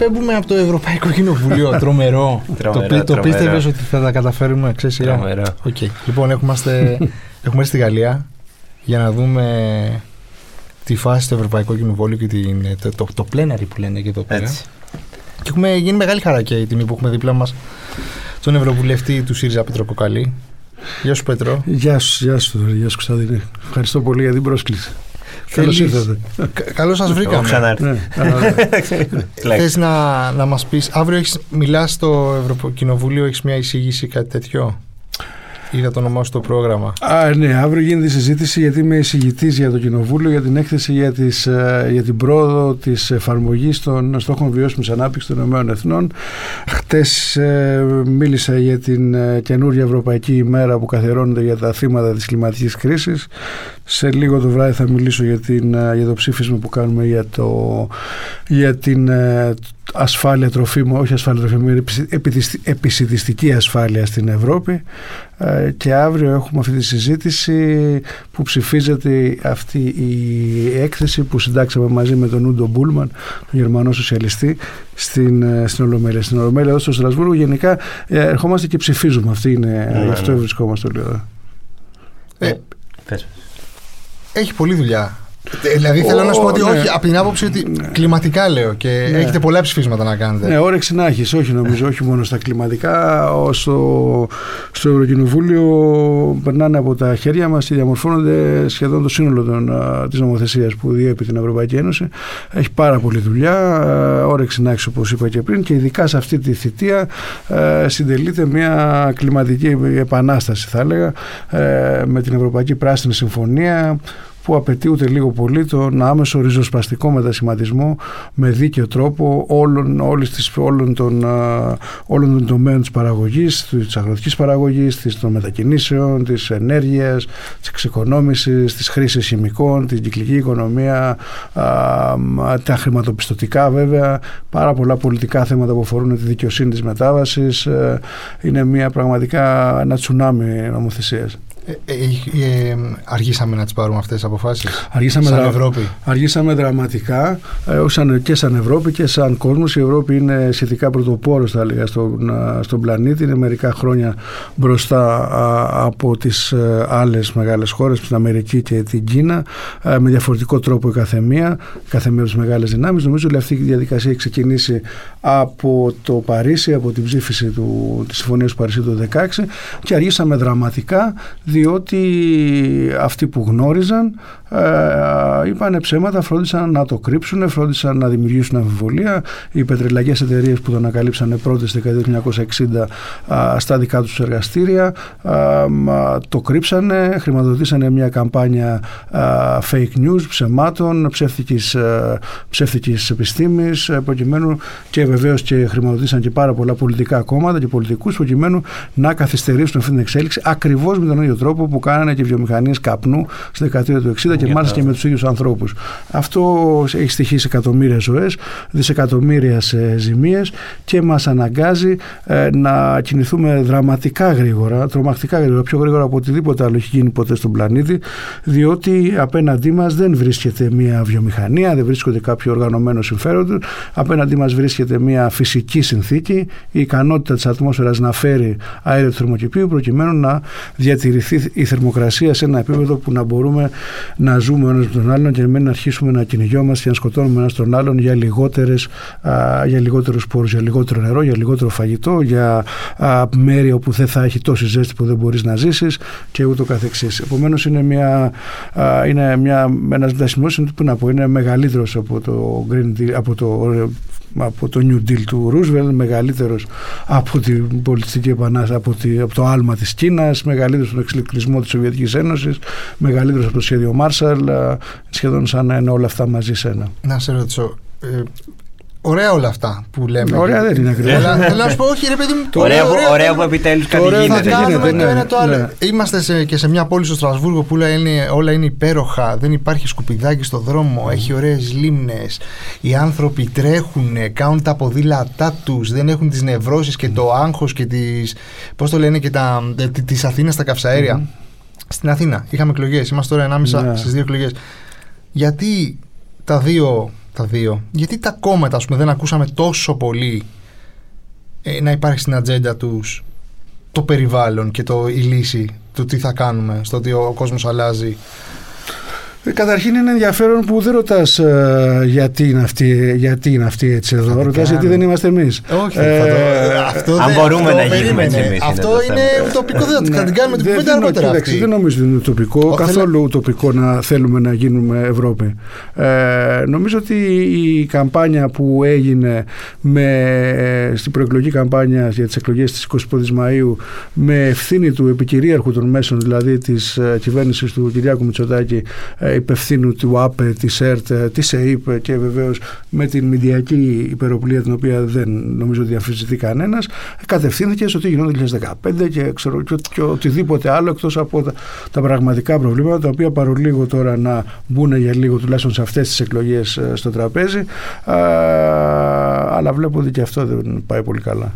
εκπέμπουμε από το Ευρωπαϊκό Κοινοβούλιο. Τρομερό. Τρομερό, το, το τρομερό. πίστευες ότι θα τα καταφέρουμε, ξέρεις σειρά. Τρομερό. Οκ. Λοιπόν, έχουμε, είμαστε- έχουμε έρθει στη Γαλλία για να δούμε τη φάση στο Ευρωπαϊκό Κοινοβούλιο και την, το, το, το plenary που λένε και εδώ πέρα. Έτσι. Και έχουμε γίνει μεγάλη χαρά και η τιμή που έχουμε δίπλα μας τον Ευρωβουλευτή του ΣΥΡΙΖΑ Πέτρο Κόκκαλη. Γεια σου Πέτρο. Γεια σου, γεια σου, Θοδωρή, γεια σου Κωνσταντίνε. Ευχαριστώ πολύ για την πρόσκληση. Καλώς Θέλεις- ήρθατε. Κα- Καλώς σας Έχω βρήκαμε. ξανάρθει. Ναι, α, Φλεξ. Θες να, να μας πεις, αύριο έχεις, μιλάς στο Ευρωκοινοβούλιο, έχεις μια εισήγηση, κάτι τέτοιο; Είδα το όνομά σου στο πρόγραμμα. Α, ναι, αύριο γίνεται η συζήτηση γιατί είμαι εισηγητής για το Κοινοβούλιο για την έκθεση για, τις, ε, για την πρόοδο της εφαρμογής των στόχων βιώσιμης ανάπτυξης των ΗΕ. Εθνών. Χτες μίλησα για την ε, καινούργια Ευρωπαϊκή ημέρα που καθιερώνεται για τα θύματα της κλιματικής κρίσης. Σε λίγο το βράδυ θα μιλήσω για, την, ε, για το ψήφισμα που κάνουμε για, το, για την ε, ασφάλεια τροφίμων, όχι ασφάλεια τροφίμων, επιση- επιδιστη- επισητιστική ασφάλεια στην Ευρώπη. Ε, και αύριο έχουμε αυτή τη συζήτηση που ψηφίζεται αυτή η έκθεση που συντάξαμε μαζί με τον Ούντο Μπούλμαν, τον Γερμανό σοσιαλιστή, στην, ε, στην Ολομέλεια. Στην Ολομέλεια εδώ στο Στρασβούργο γενικά ε, ερχόμαστε και ψηφίζουμε. Αυτή είναι, Ναι, γι' αυτό ναι. βρισκόμαστε όλοι εδώ. Ε, Πες. Έχει πολλή δουλειά. Ε, Δηλαδή θέλω Ω, να σου πω ότι ναι. όχι, από την άποψη ότι κλιματικά λέω και Ναι. έχετε πολλά ψηφίσματα να κάνετε. Ναι, όρεξη να έχεις, όχι νομίζω, όχι μόνο στα κλιματικά. ο- Στο, στο Ευρωκοινοβούλιο περνάνε από τα χέρια μας και διαμορφώνονται σχεδόν το σύνολο της νομοθεσίας που διέπει την Ευρωπαϊκή Ένωση. Έχει πάρα πολλή δουλειά, ε, όρεξη να έχεις, όπως είπα και πριν, και ειδικά σε αυτή τη θητεία ε, συντελείται μια κλιματική επανάσταση, θα έλεγα, ε, με την Ευρωπαϊκή Πράσινη Συμφωνία που απαιτεί ούτε λίγο πολύ τον άμεσο ριζοσπαστικό μετασχηματισμό με δίκαιο τρόπο όλων, όλης της, όλων, των, α, όλων των τομέων της παραγωγής, της αγροτικής παραγωγής, της, των μετακινήσεων, της ενέργειας, της εξοικονόμησης, της χρήσης χημικών, την κυκλική οικονομία, α, α, τα χρηματοπιστωτικά βέβαια, πάρα πολλά πολιτικά θέματα που αφορούν τη δικαιοσύνη της μετάβασης. ε, Είναι μια πραγματικά ένα τσουνάμι νομοθεσίας. Ε, ε, ε, αργήσαμε να τις πάρουμε αυτές τις αποφάσεις; Αργήσαμε Σαν δρα- Ευρώπη; Αργήσαμε δραματικά ε, ως σαν- και σαν Ευρώπη και σαν κόσμος. Η Ευρώπη είναι σχετικά πρωτοπόρος θα έλεγα στον, α, στον πλανήτη. Είναι μερικά χρόνια μπροστά α, από τις ε, άλλες μεγάλες χώρες, την Αμερική και την Κίνα, ε, με διαφορετικό τρόπο η καθεμία, η καθεμία από τις μεγάλες δυνάμεις. Νομίζω ότι αυτή η διαδικασία έχει ξεκινήσει από το Παρίσι, από την ψήφιση του, της Συμφωνίας του Παρισίου το 2016 και αργήσαμε δραματικά διότι αυτοί που γνώριζαν ε, είπαν ψέματα, φρόντισαν να το κρύψουν, φρόντισαν να δημιουργήσουν αμφιβολία. Οι πετρελαϊκές εταιρείες που το ανακαλύψανε πρώτες στη δεκαετία του 1960 α, στα δικά τους εργαστήρια α, μα, το κρύψανε, χρηματοδοτήσανε μια καμπάνια α, fake news, ψεμάτων, ψεύτικης, α, ψεύτικης επιστήμης ε, προκειμένου και βεβαίως και χρηματοδοτήσαν και πάρα πολλά πολιτικά κόμματα και πολιτικούς προκειμένου να καθυστερήσουν αυτή την εξέλιξη ακριβώς με τον ίδιο τρόπο που κάνανε και βιομηχανίες καπνού στη δεκαετία του 60 και Για μάλιστα τα- και με τους ίδιους ανθρώπους. Αυτό έχει στοιχήσει εκατομμύρια ζωές, δισεκατομμύρια σε ζημίες και μας αναγκάζει ε, να κινηθούμε δραματικά γρήγορα, τρομακτικά γρήγορα, πιο γρήγορα από οτιδήποτε άλλο έχει γίνει ποτέ στον πλανήτη, διότι απέναντί μας δεν βρίσκεται μια βιομηχανία, δεν βρίσκεται κάποιο οργανωμένο συμφέρον, απέναντί μας βρίσκεται μια φυσική συνθήκη, η ικανότητα της ατμόσφαιρας να φέρει αέριο του θερμοκηπίου προκειμένου να διατηρηθεί η θερμοκρασία σε ένα επίπεδο που να μπορούμε να ζούμε ο ένας με τον άλλον και να μην αρχίσουμε να κυνηγιόμαστε και να σκοτώνουμε ένας τον άλλον για, λιγότερες, α, για λιγότερους πόρους, για λιγότερο νερό, για λιγότερο φαγητό, για α, μέρη όπου δεν θα έχει τόση ζέστη που δεν μπορείς να ζήσεις και ούτω καθεξής. Επομένως είναι, μια, α, είναι μια, ένας μετασχημός που να πω, είναι μεγαλύτερος από το, Green Deal, από το από το New Deal του Ρούσβελ, μεγαλύτερος από την πολιτιστική επανάσταση, από, τη, από το άλμα της Κίνας, μεγαλύτερος από τον εξελικτισμό της Σοβιετικής Ένωσης, μεγαλύτερος από το σχέδιο Μάρσαλ, σχεδόν σαν να είναι όλα αυτά μαζί σε ένα. Να σε ρωτήσω. Ε, ωραία όλα αυτά που λέμε. Ωραία δεν είναι ακριβώς. Αλλά θέλω να σου πω, όχι ρε παιδί μου. το Ωραία, που, ωραία δεν- που επιτέλους Το κάτι ωραίο Θα είναι γίνεται. ότι κάνουμε γίνεται, το ναι, ένα το άλλο. ναι. Είμαστε σε, και σε μια πόλη στο Στρασβούργο που όλα είναι, όλα είναι υπέροχα. Δεν υπάρχει σκουπιδάκι στο δρόμο. Έχει ωραίες λίμνες. Οι άνθρωποι τρέχουν, κάνουν τα ποδήλατά τους. Δεν έχουν τις νευρώσεις και το άγχος και τις. Πώς το λένε και τα. τη Αθήνα στα καυσαέρια. Στην Αθήνα είχαμε εκλογές. Είμαστε τώρα ανάμεσα Ναι. στις δύο εκλογές. Γιατί τα δύο τα δύο. Γιατί τα κόμματα, ας πούμε, δεν ακούσαμε τόσο πολύ ε, να υπάρχει στην ατζέντα τους το περιβάλλον και το, η λύση του τι θα κάνουμε στο ότι ο κόσμος αλλάζει ε, καταρχήν είναι ενδιαφέρον που δεν ρωτάς ε, γιατί, είναι αυτή, γιατί είναι αυτή έτσι εδώ. Ρωτάς γιατί δεν είμαστε εμείς. Όχι. Ε, αυτό Αν μπορούμε να γίνουμε έτσι εμείς. Αυτό είναι ουτοπικό. Δεν θα την κάνουμε την κουβέντα αργότερα. Δεν νομίζω ότι είναι ουτοπικό. Καθόλου ουτοπικό να θέλουμε να γίνουμε Ευρώπη. Ε, νομίζω ότι η καμπάνια που έγινε με, στην προεκλογική καμπάνια για τις εκλογές της 25η Μαου με ευθύνη του επικυρίαρχου των μέσων, δηλαδή της κυβέρνησης του Κυριάκου Μητσοτάκη, υπευθύνου του ΑΠΕ, της ΕΡΤ, της ΕΕΠ και βεβαίως με την μηντιακή υπεροπλία την οποία δεν νομίζω ότι αμφισβητεί κανένας, κατευθύνθηκε στο τι γινόταν το 2015 και, ξέρω, και, οτιδήποτε άλλο εκτός από τα, τα, πραγματικά προβλήματα τα οποία παρολίγο τώρα να μπουν για λίγο τουλάχιστον σε αυτές τις εκλογές ε, στο τραπέζι. Α, αλλά βλέπω ότι και αυτό δεν πάει πολύ καλά.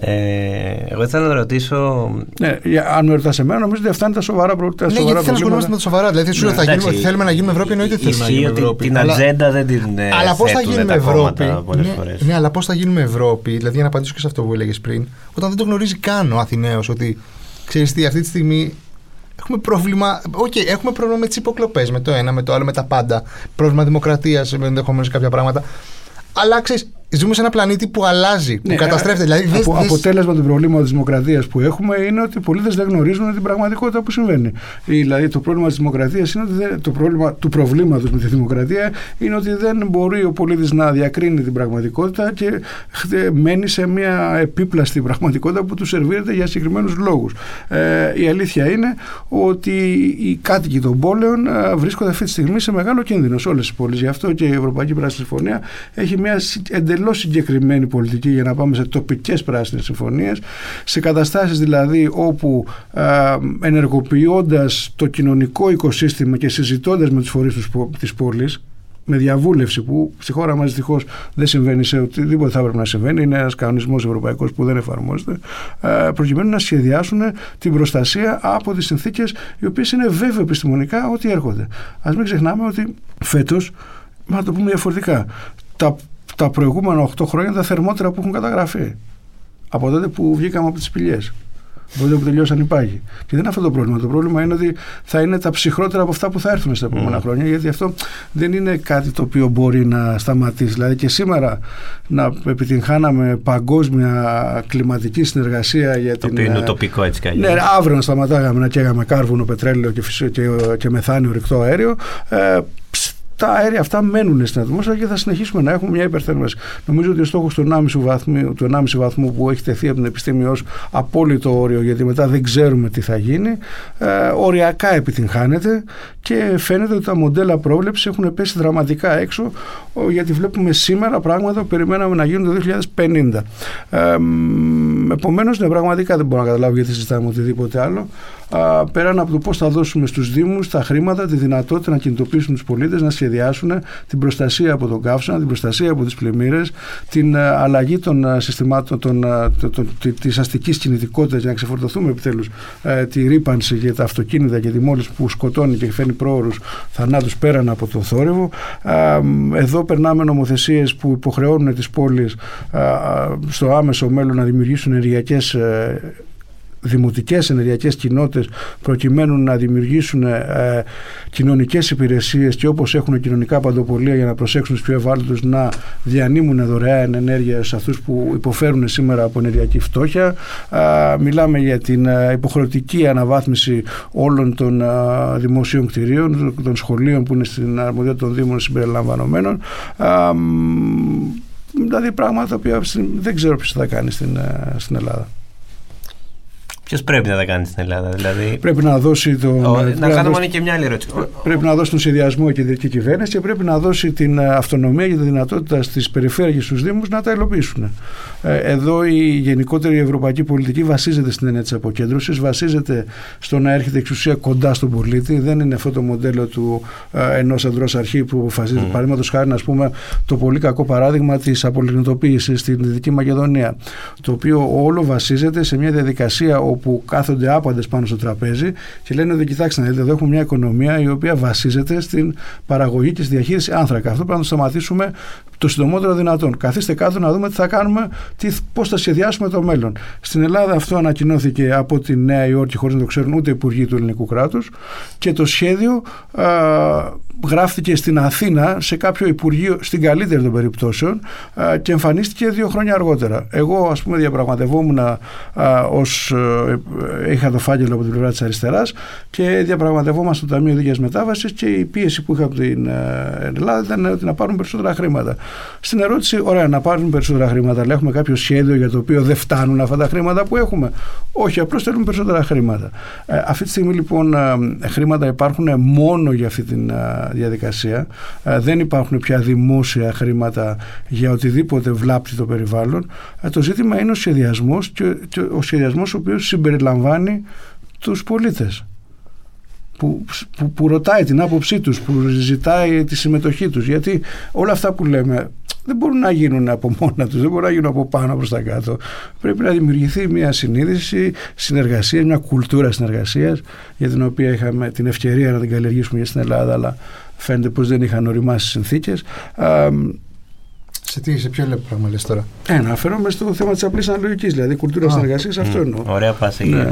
Ε, εγώ ήθελα να ρωτήσω. Ναι, αν με ρωτάς εμένα, νομίζω ότι αυτά είναι τα σοβαρά προβλήματα. Ναι, γιατί θέλεις να ασχολούμαστε με τα σοβαρά. Δηλαδή, σου ναι, θα γίνουμε, θέλουμε να γίνουμε Ευρώπη, εννοείται θέλουμε να γίνουμε Ευρώπη. Την ατζέντα δεν την. Ε, αλλά πώς θα γίνουμε Ευρώπη; Ναι, ναι, αλλά πώς θα γίνουμε Ευρώπη, δηλαδή για να απαντήσω και σε αυτό που έλεγες πριν, όταν δεν το γνωρίζει καν ο Αθηναίος ότι ξέρεις τι, αυτή τη στιγμή Έχουμε πρόβλημα. Okay, έχουμε πρόβλημα με τις υποκλοπές, με το ένα, με το άλλο, με τα πάντα. Πρόβλημα δημοκρατίας, ενδεχομένως κάποια πράγματα. Αλλά ξέρεις, ζούμε σε ένα πλανήτη που αλλάζει, που ναι, καταστρέφεται. Δηλαδή, δες, απο, αποτέλεσμα του προβλήματος της δημοκρατίας που έχουμε είναι ότι οι πολίτες δεν γνωρίζουν την πραγματικότητα που συμβαίνει. Δηλαδή, το πρόβλημα της δημοκρατίας είναι ότι δεν, το πρόβλημα του προβλήματος με τη δημοκρατία είναι ότι δεν μπορεί ο πολίτης να διακρίνει την πραγματικότητα και μένει σε μια επίπλαστη πραγματικότητα που του σερβίρεται για συγκεκριμένους λόγους. Ε, η αλήθεια είναι ότι οι κάτοικοι των πόλεων ε, βρίσκονται αυτή τη στιγμή σε μεγάλο κίνδυνο σε όλες τις πόλεις. Γι' αυτό και η Ευρωπαϊκή Πράσινη Συμφωνία έχει μια εντελώ εντελώς συγκεκριμένη πολιτική για να πάμε σε τοπικές πράσινες συμφωνίες, σε καταστάσεις δηλαδή όπου ενεργοποιώντας το κοινωνικό οικοσύστημα και συζητώντας με τους φορείς της πόλης, με διαβούλευση που στη χώρα μας δυστυχώς δεν συμβαίνει σε οτιδήποτε θα έπρεπε να συμβαίνει. Είναι ένας κανονισμός ευρωπαϊκός που δεν εφαρμόζεται, προκειμένου να σχεδιάσουν την προστασία από τις συνθήκες οι οποίες είναι βέβαιο επιστημονικά ότι έρχονται. Α μην ξεχνάμε ότι φέτος, να το πούμε διαφορετικά, τα τα προηγούμενα 8 χρόνια τα θερμότερα που έχουν καταγραφεί. Από τότε που βγήκαμε από τις πηγέ. Από τότε που τελειώσαν οι πάγοι. Και δεν είναι αυτό το πρόβλημα. Το πρόβλημα είναι ότι θα είναι τα ψυχρότερα από αυτά που θα έρθουν στα επόμενα mm. χρόνια. Γιατί αυτό δεν είναι κάτι το οποίο μπορεί να σταματήσει. Δηλαδή και σήμερα να επιτυγχάναμε παγκόσμια κλιματική συνεργασία για το την. Το οποίο είναι τοπικό έτσι κι Ναι, αύριο να σταματάγαμε να καίγαμε κάρβουνο, πετρέλαιο και, και, και μεθάνιο ρηκτό αέριο. Ε, τα αέρια αυτά μένουν στην ατμόσφαιρα και θα συνεχίσουμε να έχουμε μια υπερθέρμανση. Νομίζω ότι ο στόχος του 1,5 βαθμού, του 1,5 βαθμού που έχει τεθεί από την επιστήμη ως απόλυτο όριο, γιατί μετά δεν ξέρουμε τι θα γίνει, ε, οριακά επιτυγχάνεται και φαίνεται ότι τα μοντέλα πρόβλεψης έχουν πέσει δραματικά έξω, γιατί βλέπουμε σήμερα πράγματα που περιμέναμε να γίνουν το 2050. Ε, Επομένως, ναι, πραγματικά δεν μπορώ να καταλάβω γιατί συζητάμε οτιδήποτε άλλο. Α, πέραν από το πώς θα δώσουμε στους Δήμους τα χρήματα, τη δυνατότητα να κινητοποιήσουν τους πολίτες, να σχεδιάσουν την προστασία από τον καύσωνα, την προστασία από τις πλημμύρες, την α, αλλαγή των α, συστημάτων των, τη αστικής κινητικότητας για να ξεφορτωθούμε επιτέλους τη ρήπανση για τα αυτοκίνητα και τη μόλις που σκοτώνει και φέρνει πρόωρους θανάτους πέραν από τον θόρυβο. Εδώ περνάμε νομοθεσίες που υποχρεώνουν τις πόλεις στο άμεσο μέλλον να δημιουργήσουν ενεργειακές ε, δημοτικές ενεργειακές κοινότητες προκειμένου να δημιουργήσουν ε, κοινωνικές υπηρεσίες και όπως έχουν κοινωνικά παντοπολία για να προσέξουν τους πιο ευάλωτους να διανύμουν δωρεάν ενέργεια σε αυτούς που υποφέρουν σήμερα από ενεργειακή φτώχεια. μιλάμε για την ε, υποχρεωτική αναβάθμιση όλων των δημοσίων κτηρίων, των σχολείων που είναι στην αρμοδιότητα των Δήμων συμπεριλαμβανομένων. δηλαδή πράγματα που δεν ξέρω ποιος θα κάνει στην, ε, στην Ελλάδα. Ποιος πρέπει να τα κάνει στην Ελλάδα, δηλαδή; Πρέπει να δώσει τον. Ο, να κάνουμε δώσει, και μια άλλη ερώτηση. Πρέπει να δώσει τον σχεδιασμό η κεντρική κυβέρνηση και πρέπει να δώσει την ε, αυτονομία και τη δυνατότητα στις περιφέρειες και στους Δήμους να τα υλοποιήσουν. Ε, εδώ η γενικότερη ευρωπαϊκή πολιτική βασίζεται στην έννοια της αποκέντρωσης, βασίζεται στο να έρχεται εξουσία κοντά στον πολίτη. Δεν είναι αυτό το μοντέλο του ε, ενός αντρός αρχή που αποφασίζεται. Mm. Παραδείγματος χάρη, να πούμε, το πολύ κακό παράδειγμα της απολιγνητοποίηση στην Δυτική Μακεδονία. Το οποίο όλο βασίζεται σε μια διαδικασία όπου κάθονται άπαντες πάνω στο τραπέζι και λένε ότι κοιτάξτε να δείτε, εδώ έχουμε μια οικονομία η οποία βασίζεται στην παραγωγή και στη διαχείριση άνθρακα. Αυτό πρέπει να το σταματήσουμε το συντομότερο δυνατόν. Καθίστε κάτω να δούμε τι θα κάνουμε, πώς θα σχεδιάσουμε το μέλλον. Στην Ελλάδα αυτό ανακοινώθηκε από τη Νέα Υόρκη χωρίς να το ξέρουν ούτε οι υπουργοί του ελληνικού κράτους και το σχέδιο α, γράφτηκε στην Αθήνα σε κάποιο υπουργείο, στην καλύτερη των περιπτώσεων α, και εμφανίστηκε δύο χρόνια αργότερα. Εγώ, ας πούμε, διαπραγματευόμουν ως. Ε, είχα το φάκελο από την πλευρά της αριστεράς και διαπραγματευόμαστε το Ταμείο Δίκαια Μετάβασης και η πίεση που είχα από την ε, Ελλάδα ήταν ότι να πάρουν περισσότερα χρήματα. Στην ερώτηση, ωραία, να πάρουν περισσότερα χρήματα, αλλά έχουμε κάποιο σχέδιο για το οποίο δεν φτάνουν αυτά τα χρήματα που έχουμε; Όχι, απλώς θέλουν περισσότερα χρήματα. Ε, αυτή τη στιγμή λοιπόν ε, χρήματα υπάρχουν μόνο για αυτή τη ε, διαδικασία. Ε, δεν υπάρχουν πια δημόσια χρήματα για οτιδήποτε βλάπτει το περιβάλλον. Ε, το ζήτημα είναι ο σχεδιασμός και, και ο σχεδιασμός ο οποίος συμπεριλαμβάνει τους πολίτες που, που, που ρωτάει την άποψή τους, που ζητάει τη συμμετοχή τους. Γιατί όλα αυτά που λέμε δεν μπορούν να γίνουν από μόνα τους, δεν μπορούν να γίνουν από πάνω προς τα κάτω. Πρέπει να δημιουργηθεί μια συνείδηση, συνεργασία, μια κουλτούρα συνεργασίας για την οποία είχαμε την ευκαιρία να την καλλιεργήσουμε στην Ελλάδα, αλλά φαίνεται πως δεν είχαν οριμάσει συνθήκες. Σε, τι, σε ποιο λέμε πράγμα λες τώρα; Ε, να αφαιρούμε στο θέμα της απλής αναλογικής, δηλαδή κουλτούρα συνεργασίας, αυτό εννοώ. Ωραία πάσα ναι.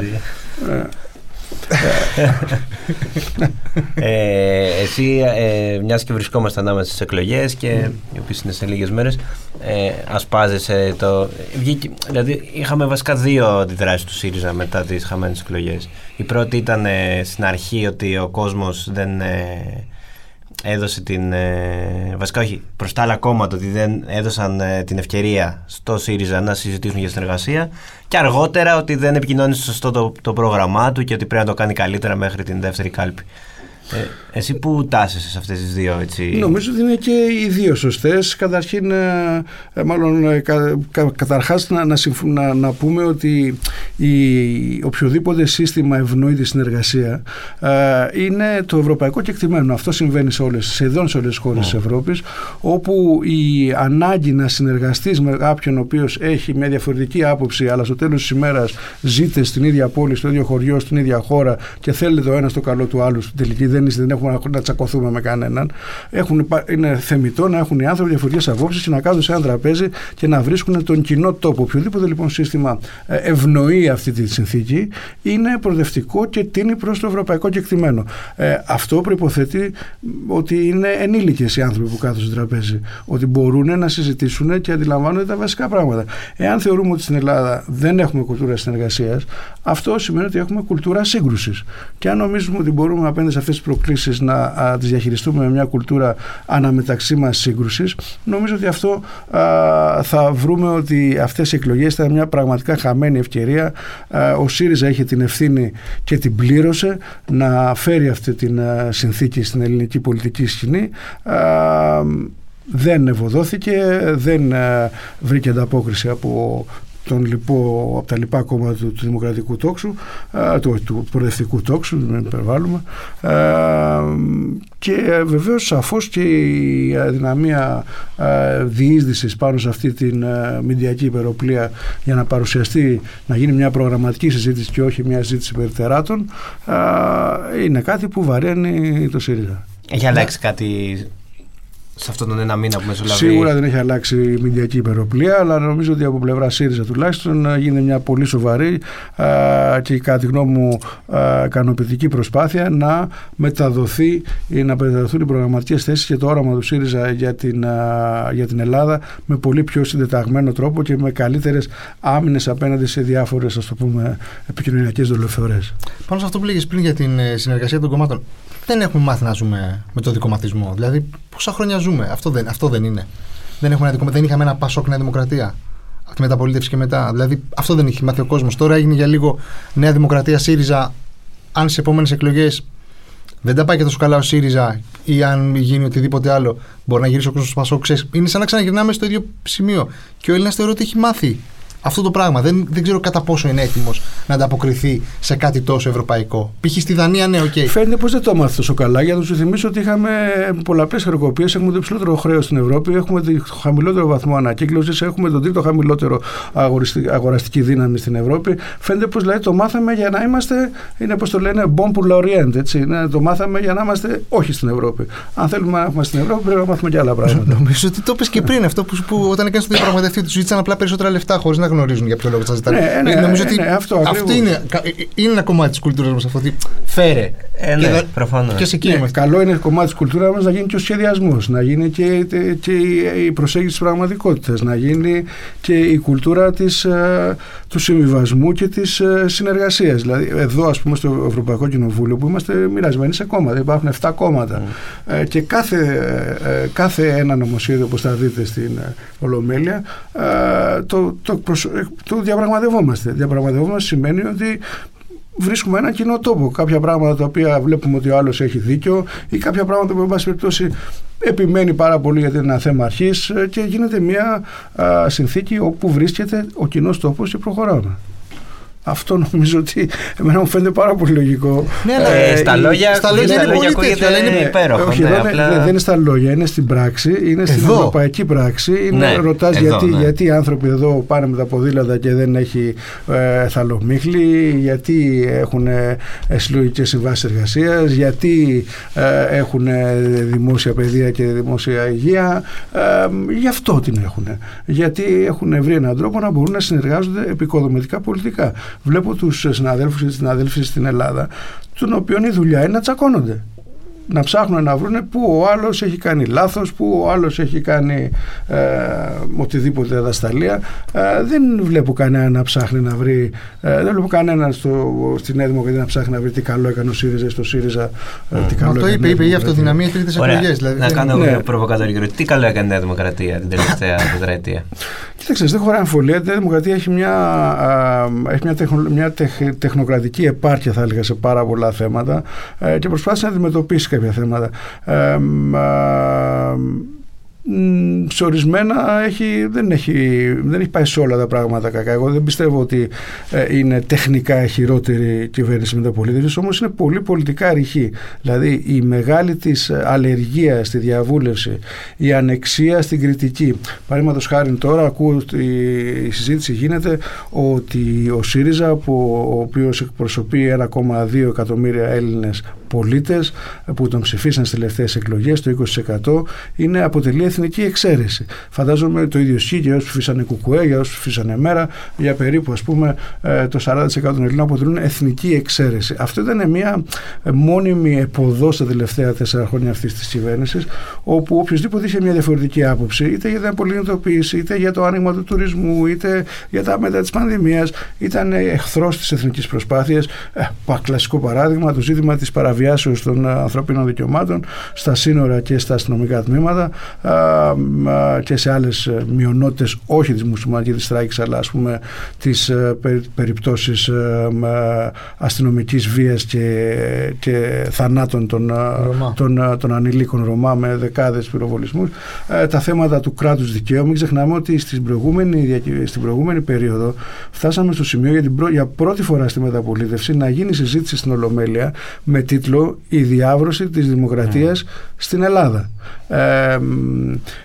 Ε, ε, εσύ, ε, μιας και βρισκόμαστε ανάμεσα στις εκλογές και οι οποίες είναι σε λίγες μέρες, ε, ασπάζεσαι το... Βγήκε, δηλαδή είχαμε βασικά δύο αντιδράσεις του ΣΥΡΙΖΑ μετά τις χαμένες εκλογές. Η πρώτη ήταν ε, στην αρχή ότι ο κόσμος δεν... Ε, έδωσε την. Ε, βασικά, όχι, προς τα άλλα κόμματα ότι δεν έδωσαν ε, την ευκαιρία στο ΣΥΡΙΖΑ να συζητήσουν για συνεργασία. Και αργότερα ότι δεν επικοινώνησε σωστό το, το πρόγραμμά του και ότι πρέπει να το κάνει καλύτερα μέχρι την δεύτερη κάλπη. Ε, εσύ που τάσεσαι σε αυτές τις δύο έτσι... Νομίζω ότι είναι και οι δύο σωστές. Καταρχήν, ε, ε, μάλλον κα, κα, καταρχάς να, να, να, πούμε ότι η, οποιοδήποτε σύστημα ευνοεί τη συνεργασία είναι το ευρωπαϊκό κεκτημένο. Αυτό συμβαίνει σε όλες, σχεδόν σε όλες τις χώρες mm. της Ευρώπης όπου η ανάγκη να συνεργαστείς με κάποιον ο οποίος έχει μια διαφορετική άποψη αλλά στο τέλος της ημέρας ζείτε στην ίδια πόλη, στο ίδιο χωριό, στην ίδια χώρα και θέλει το ένας στο καλό του άλλου στην τελική δεν, δεν έχουμε να τσακωθούμε με κανέναν. Έχουν, είναι θεμητό να έχουν οι άνθρωποι διαφορετικές απόψεις και να κάθονται σε ένα τραπέζι και να βρίσκουν τον κοινό τόπο. Οποιοδήποτε λοιπόν σύστημα ε, ευνοεί αυτή τη συνθήκη είναι προοδευτικό και τίνει προς το ευρωπαϊκό κεκτημένο. Ε, αυτό προποθέτει ότι είναι ενήλικες οι άνθρωποι που κάθονται στο τραπέζι. Ότι μπορούν να συζητήσουν και αντιλαμβάνονται τα βασικά πράγματα. Εάν θεωρούμε ότι στην Ελλάδα δεν έχουμε κουλτούρα συνεργασίας, αυτό σημαίνει ότι έχουμε κουλτούρα σύγκρουσης. Και αν νομίζουμε ότι μπορούμε απέναντι σε αυτές τις προκλήσεις να τις διαχειριστούμε με μια κουλτούρα αναμεταξύ μας σύγκρουσης, νομίζω ότι αυτό θα βρούμε ότι αυτές οι εκλογές ήταν μια πραγματικά χαμένη ευκαιρία. ο ΣΥΡΙΖΑ είχε την ευθύνη και την πλήρωσε να φέρει αυτή την συνθήκη στην ελληνική πολιτική σκηνή δεν ευωδόθηκε, δεν βρήκε ανταπόκριση από τον λοιπό, από τα λοιπά κόμματα του, του δημοκρατικού τόξου, του, του προοδευτικού τόξου, δεν υπερβάλλουμε. και βεβαίως σαφώς και η αδυναμία διείσδυσης πάνω σε αυτή την μηντιακή υπεροπλία για να παρουσιαστεί, να γίνει μια προγραμματική συζήτηση και όχι μια συζήτηση περιτεράτων, είναι κάτι που βαραίνει το ΣΥΡΙΖΑ. Έχει αλλάξει κάτι σε αυτόν τον ένα μήνα που μεσολαβεί. Σίγουρα δεν έχει αλλάξει η μηντιακή υπεροπλία, αλλά νομίζω ότι από πλευρά ΣΥΡΙΖΑ τουλάχιστον γίνεται μια πολύ σοβαρή α, και κατά τη γνώμη μου ικανοποιητική προσπάθεια να μεταδοθεί ή να μεταδοθούν οι προγραμματικές θέσεις και το όραμα του ΣΥΡΙΖΑ για την, για την Ελλάδα με πολύ πιο συντεταγμένο τρόπο και με καλύτερες άμυνες απέναντι σε διάφορες επικοινωνιακές δολοφιωρέ. Πάνω σε αυτό που λέγε πριν για την ε, συνεργασία των κομμάτων, δεν έχουμε μάθει να ζούμε με το δικοματισμό. Δηλαδή, πόσα χρόνια ζούμε. Αυτό δεν, αυτό δεν είναι. Δεν, έχουμε ένα δεν είχαμε ένα Πασόκ Νέα Δημοκρατία. Από τη μεταπολίτευση και μετά. Δηλαδή, αυτό δεν έχει μάθει ο κόσμος. Τώρα έγινε για λίγο Νέα Δημοκρατία ΣΥΡΙΖΑ. Αν στις επόμενες εκλογές δεν τα πάει και τόσο καλά ο ΣΥΡΙΖΑ ή αν γίνει οτιδήποτε άλλο, μπορεί να γυρίσει ο κόσμος στο Πασόκ. Είναι σαν να ξαναγυρνάμε στο ίδιο σημείο. Και ο Έλληνας θεωρώ ότι έχει μάθει αυτό το πράγμα. Δεν, δεν ξέρω κατά πόσο είναι έτοιμος να ανταποκριθεί σε κάτι τόσο ευρωπαϊκό. Π.χ. στη Δανία, ναι, OK. Okay. Φαίνεται πως δεν το έμαθε τόσο καλά. Για να σου θυμίσω ότι είχαμε πολλαπλές χρεοκοπίες. Έχουμε το υψηλότερο χρέος στην Ευρώπη, έχουμε το χαμηλότερο βαθμό ανακύκλωσης, έχουμε τον τρίτο χαμηλότερο αγοραστική δύναμη στην Ευρώπη. Φαίνεται πως δηλαδή το μάθαμε για να είμαστε, είναι πώς το λένε, bon pour έτσι. Ναι, το μάθαμε για να είμαστε όχι στην Ευρώπη. Αν θέλουμε να είμαστε στην Ευρώπη, πρέπει να μάθουμε και άλλα πράγματα. Νομίζω ότι το είπε και πριν αυτό που, που όταν έκανες το διαπραγματευτή του ζήτησαν απλά περισσότερα λεφτά χωρίς να γνωρίζουν για ποιο λόγο θα ζητάνε. Ναι, ναι, Νομίζω ναι, ότι ναι, αυτό, αυτό είναι, είναι ένα κομμάτι της κουλτούρας μας αυτό. Ότι φέρε. Ε, ναι, και, προφανώς. και σε εκεί ναι, Καλό είναι κομμάτι της κουλτούρας μας να γίνει και ο σχεδιασμός, να γίνει και, και η προσέγγιση της πραγματικότητας, να γίνει και η κουλτούρα της, ε, του συμβιβασμού και της ε, συνεργασίας. Δηλαδή, εδώ, ας πούμε, στο Ευρωπαϊκό Κοινοβούλιο που είμαστε μοιρασμένοι σε κόμματα, υπάρχουν 7 κόμματα. Mm. και κάθε, κάθε ένα νομοσχέδιο, όπως θα δείτε στην Ολομέλεια, το, το, το, το διαπραγματευόμαστε. Διαπραγματευόμαστε σημαίνει ότι βρίσκουμε ένα κοινό τόπο. Κάποια πράγματα τα οποία βλέπουμε ότι ο άλλος έχει δίκιο ή κάποια πράγματα που, εν πάση περιπτώσει, επιμένει πάρα πολύ γιατί είναι ένα θέμα αρχής και γίνεται μια συνθήκη όπου βρίσκεται ο κοινός τόπος και προχωράμε. Αυτό νομίζω ότι εμένα μου φαίνεται πάρα πολύ λογικό. Ναι, αλλά ε, στα λόγια, στα λόγια, στα λόγια ακούγεται, αλλά είναι υπέροχο. Όχι, ναι, δεν, απλά... δεν είναι στα λόγια, είναι στην πράξη, είναι στην εδώ. ευρωπαϊκή πράξη. Είναι, ναι, ρωτάς γιατί, ναι. γιατί οι άνθρωποι εδώ πάνε με τα ποδήλατα και δεν έχει ε, θαλομίχλη, γιατί έχουν ε, συλλογικές συμβάσεις εργασίας, γιατί ε, έχουν δημόσια παιδεία και δημόσια υγεία. Ε, γι' αυτό την έχουν. Γιατί έχουν βρει έναν τρόπο να μπορούν να συνεργάζονται επικοδομητικά πολιτικά βλέπω τους συναδέλφους και συναδέλφους στην Ελλάδα, των οποίων η δουλειά είναι να τσακώνονται να ψάχνουν να βρουν πού ο άλλος έχει κάνει λάθος, πού ο άλλος έχει κάνει ε, οτιδήποτε δασταλία. Ε, δεν βλέπω κανένα να ψάχνει να βρει, ε, δεν βλέπω κανένα στο, στη Νέα Δημοκρατία να ψάχνει να βρει τι καλό έκανε ο ΣΥΡΙΖΑ στο ΣΥΡΙΖΑ. Mm. Τι καλό το είπε, είπε η αυτοδυναμία τρίτες εκλογές. Δηλαδή, να κάνω ναι. προβοκατορικό. Τι καλό έκανε η Νέα Δημοκρατία την τελευταία τετραετία; Κοίταξε, δεν χωράει αμφιβολία. Η Νέα Δημοκρατία έχει μια, έχει μια, τεχνο, μια τεχνοκρατική επάρκεια, θα έλεγα, σε πάρα πολλά θέματα και προσπάθησε να αντιμετωπίσει κάποια θέματα. Ε, σε ορισμένα έχει, δεν, έχει, δεν έχει πάει σε όλα τα πράγματα κακά. Εγώ δεν πιστεύω ότι ε, είναι τεχνικά χειρότερη κυβέρνηση μεταπολίτευση, όμως είναι πολύ πολιτικά ρηχή. Δηλαδή η μεγάλη της αλλεργία στη διαβούλευση, η ανεξία στην κριτική. Παραδείγματος χάρη τώρα ακούω ότι η συζήτηση γίνεται ότι ο ΣΥΡΙΖΑ, που, ο οποίος εκπροσωπεί 1,2 εκατομμύρια Έλληνες πολίτες που τον ψηφίσαν στις τελευταίες εκλογές, το 20% είναι αποτελεί εθνική εξαίρεση. Φαντάζομαι το ίδιο ισχύει για όσους ψηφίσανε Κουκουέ, για όσους ψηφίσανε Μέρα, για περίπου ας πούμε ε, το 40% των Ελλήνων αποτελούν εθνική εξαίρεση. Αυτό ήταν μια ε, μόνιμη εποδό στα τελευταία τέσσερα χρόνια αυτής της κυβέρνησης, όπου οποιοδήποτε είχε μια διαφορετική άποψη, είτε για την απολυνητοποίηση, είτε για το άνοιγμα του τουρισμού, είτε για τα μετά της πανδημίας, ήταν εχθρός της εθνικής προσπάθειας. Ε, κλασικό παράδειγμα, το ζήτημα της παραβιάσεως των ανθρωπίνων δικαιωμάτων στα σύνορα και στα αστυνομικά τμήματα και σε άλλες ε, μειονότητες όχι της μουσουλμανικής της Θράκης αλλά ας πούμε τις ε, περιπτώσεις ε, αστυνομικής βίας και, και θανάτων των, των, των, ανηλίκων Ρωμά με δεκάδες πυροβολισμούς τα θέματα του κράτους δικαίου μην ξεχνάμε ότι στην προηγούμενη, στην προηγούμενη περίοδο φτάσαμε στο σημείο για, την για πρώτη φορά στη μεταπολίτευση να γίνει συζήτηση στην Ολομέλεια με τίτλο «Η διάβρωση της δημοκρατίας mm. στην Ελλάδα». Ε,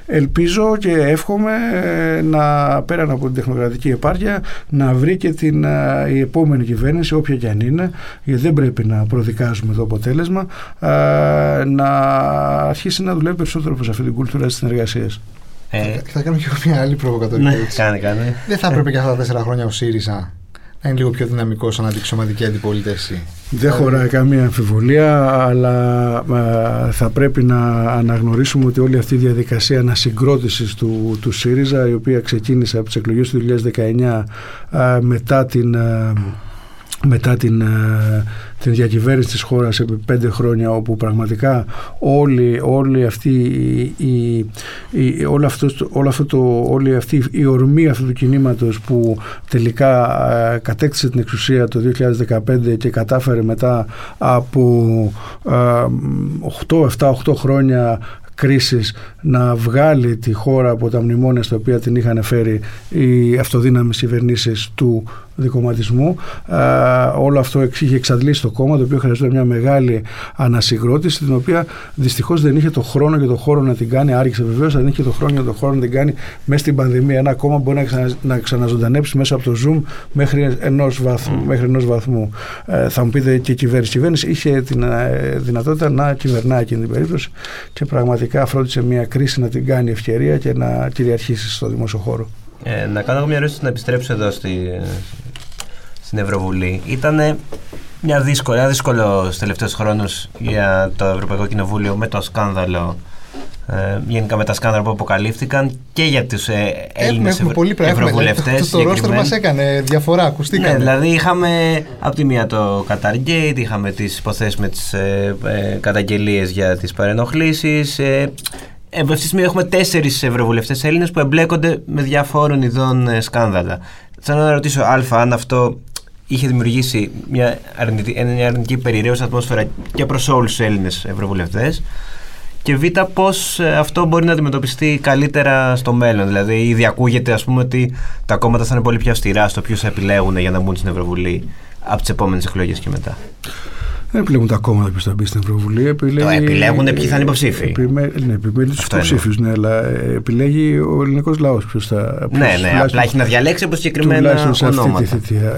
ελπίζω και εύχομαι ε, να πέραν από την τεχνοκρατική επάρκεια να βρει και την, ε, η επόμενη κυβέρνηση όποια και αν είναι γιατί δεν πρέπει να προδικάζουμε το αποτέλεσμα να αρχίσει να δουλεύει περισσότερο προς αυτή την κουλτούρα της συνεργασίας. Ε, θα κάνω και εγώ μια άλλη προβοκατορική ναι, κάνε, κάνε. Δεν θα έπρεπε και αυτά τα τέσσερα χρόνια ο ΣΥΡΙΖΑ να είναι λίγο πιο δυναμικός σαν αντιξωματική αντιπολίτευση. Δεν δηλαδή- χωράει καμία αμφιβολία, αλλά θα πρέπει να αναγνωρίσουμε ότι όλη αυτή η διαδικασία ανασυγκρότησης του, του ΣΥΡΙΖΑ, η οποία ξεκίνησε από τις εκλογές του 2019 μετά την μετά την, ε, την διακυβέρνηση της χώρας επί πέντε χρόνια όπου πραγματικά όλη, όλη αυτή η, η, όλο αυτό, όλο αυτό το, όλη αυτή η ορμή αυτού του κινήματος που τελικά ε, κατέκτησε την εξουσία το 2015 και κατάφερε μετά από ε, 8, 7, 8 χρόνια κρίσης να βγάλει τη χώρα από τα μνημόνια στα οποία την είχαν φέρει οι αυτοδύναμες κυβερνήσεις του δικοματισμού. όλο αυτό είχε εξαντλήσει το κόμμα, το οποίο χρειαζόταν μια μεγάλη ανασυγκρότηση, την οποία δυστυχώς δεν είχε το χρόνο και το χώρο να την κάνει. Άρχισε βεβαίως, δεν είχε το χρόνο και το χώρο να την κάνει μέσα στην πανδημία. Ένα κόμμα μπορεί να, ξανα, να ξαναζωντανέψει μέσα από το Zoom μέχρι ενός βαθμού. Mm. Μέχρι ενός βαθμού. Ε, θα μου πείτε και η κυβέρνηση. Η κυβέρνηση είχε την ε, δυνατότητα να κυβερνάει εκείνη την περίπτωση και πραγματικά φρόντισε μια κρίση να την κάνει ευκαιρία και να κυριαρχήσει στο δημόσιο χώρο. Ε, να κάνω μια ερώτηση να επιστρέψω εδώ στη, στην Ευρωβουλή. Ήταν μια δύσκολη, ένα δύσκολο τελευταίο χρόνο για το Ευρωπαϊκό Κοινοβούλιο με το σκάνδαλο. Ε, γενικά με τα σκάνδαλα που αποκαλύφθηκαν και για τους ε, Έλληνες ευρωβουλευτές. Το ρόστρο μας έκανε διαφορά, ακουστήκαμε. Ναι, δηλαδή είχαμε από τη μία το Qatar είχαμε τις υποθέσεις με τις ε, ε, καταγγελίες για τις παρενοχλήσεις. Ε, αυτή τη στιγμή έχουμε τέσσερις ευρωβουλευτές Έλληνες που εμπλέκονται με διαφόρων ειδών ε, σκάνδαλα. Θέλω να ρωτήσω, Α, αν αυτό είχε δημιουργήσει μια αρνητική, μια αρνητική περιραίωση ατμόσφαιρα και προς όλους τους Έλληνες ευρωβουλευτές. Και β, πώς ε, αυτό μπορεί να αντιμετωπιστεί καλύτερα στο μέλλον. Δηλαδή, ήδη ακούγεται ας πούμε, ότι τα κόμματα θα είναι πολύ πιο αυστηρά στο ποιου θα επιλέγουν για να μπουν στην Ευρωβουλή από τις επόμενες εκλογές και μετά. Δεν επιλέγουν τα κόμματα ποιο θα μπει στην Ευρωβουλή. Επιλέγει, το επιλέγουν ποιοι θα είναι υποψήφοι. Επιμένει, ναι, επιμένει τους υποψήφιους, ναι, αλλά επιλέγει ο ελληνικός λαός ποιος θα. ναι, ναι, απλά έχει να διαλέξει από συγκεκριμένα ονόματα. Αυτή τη θητεία,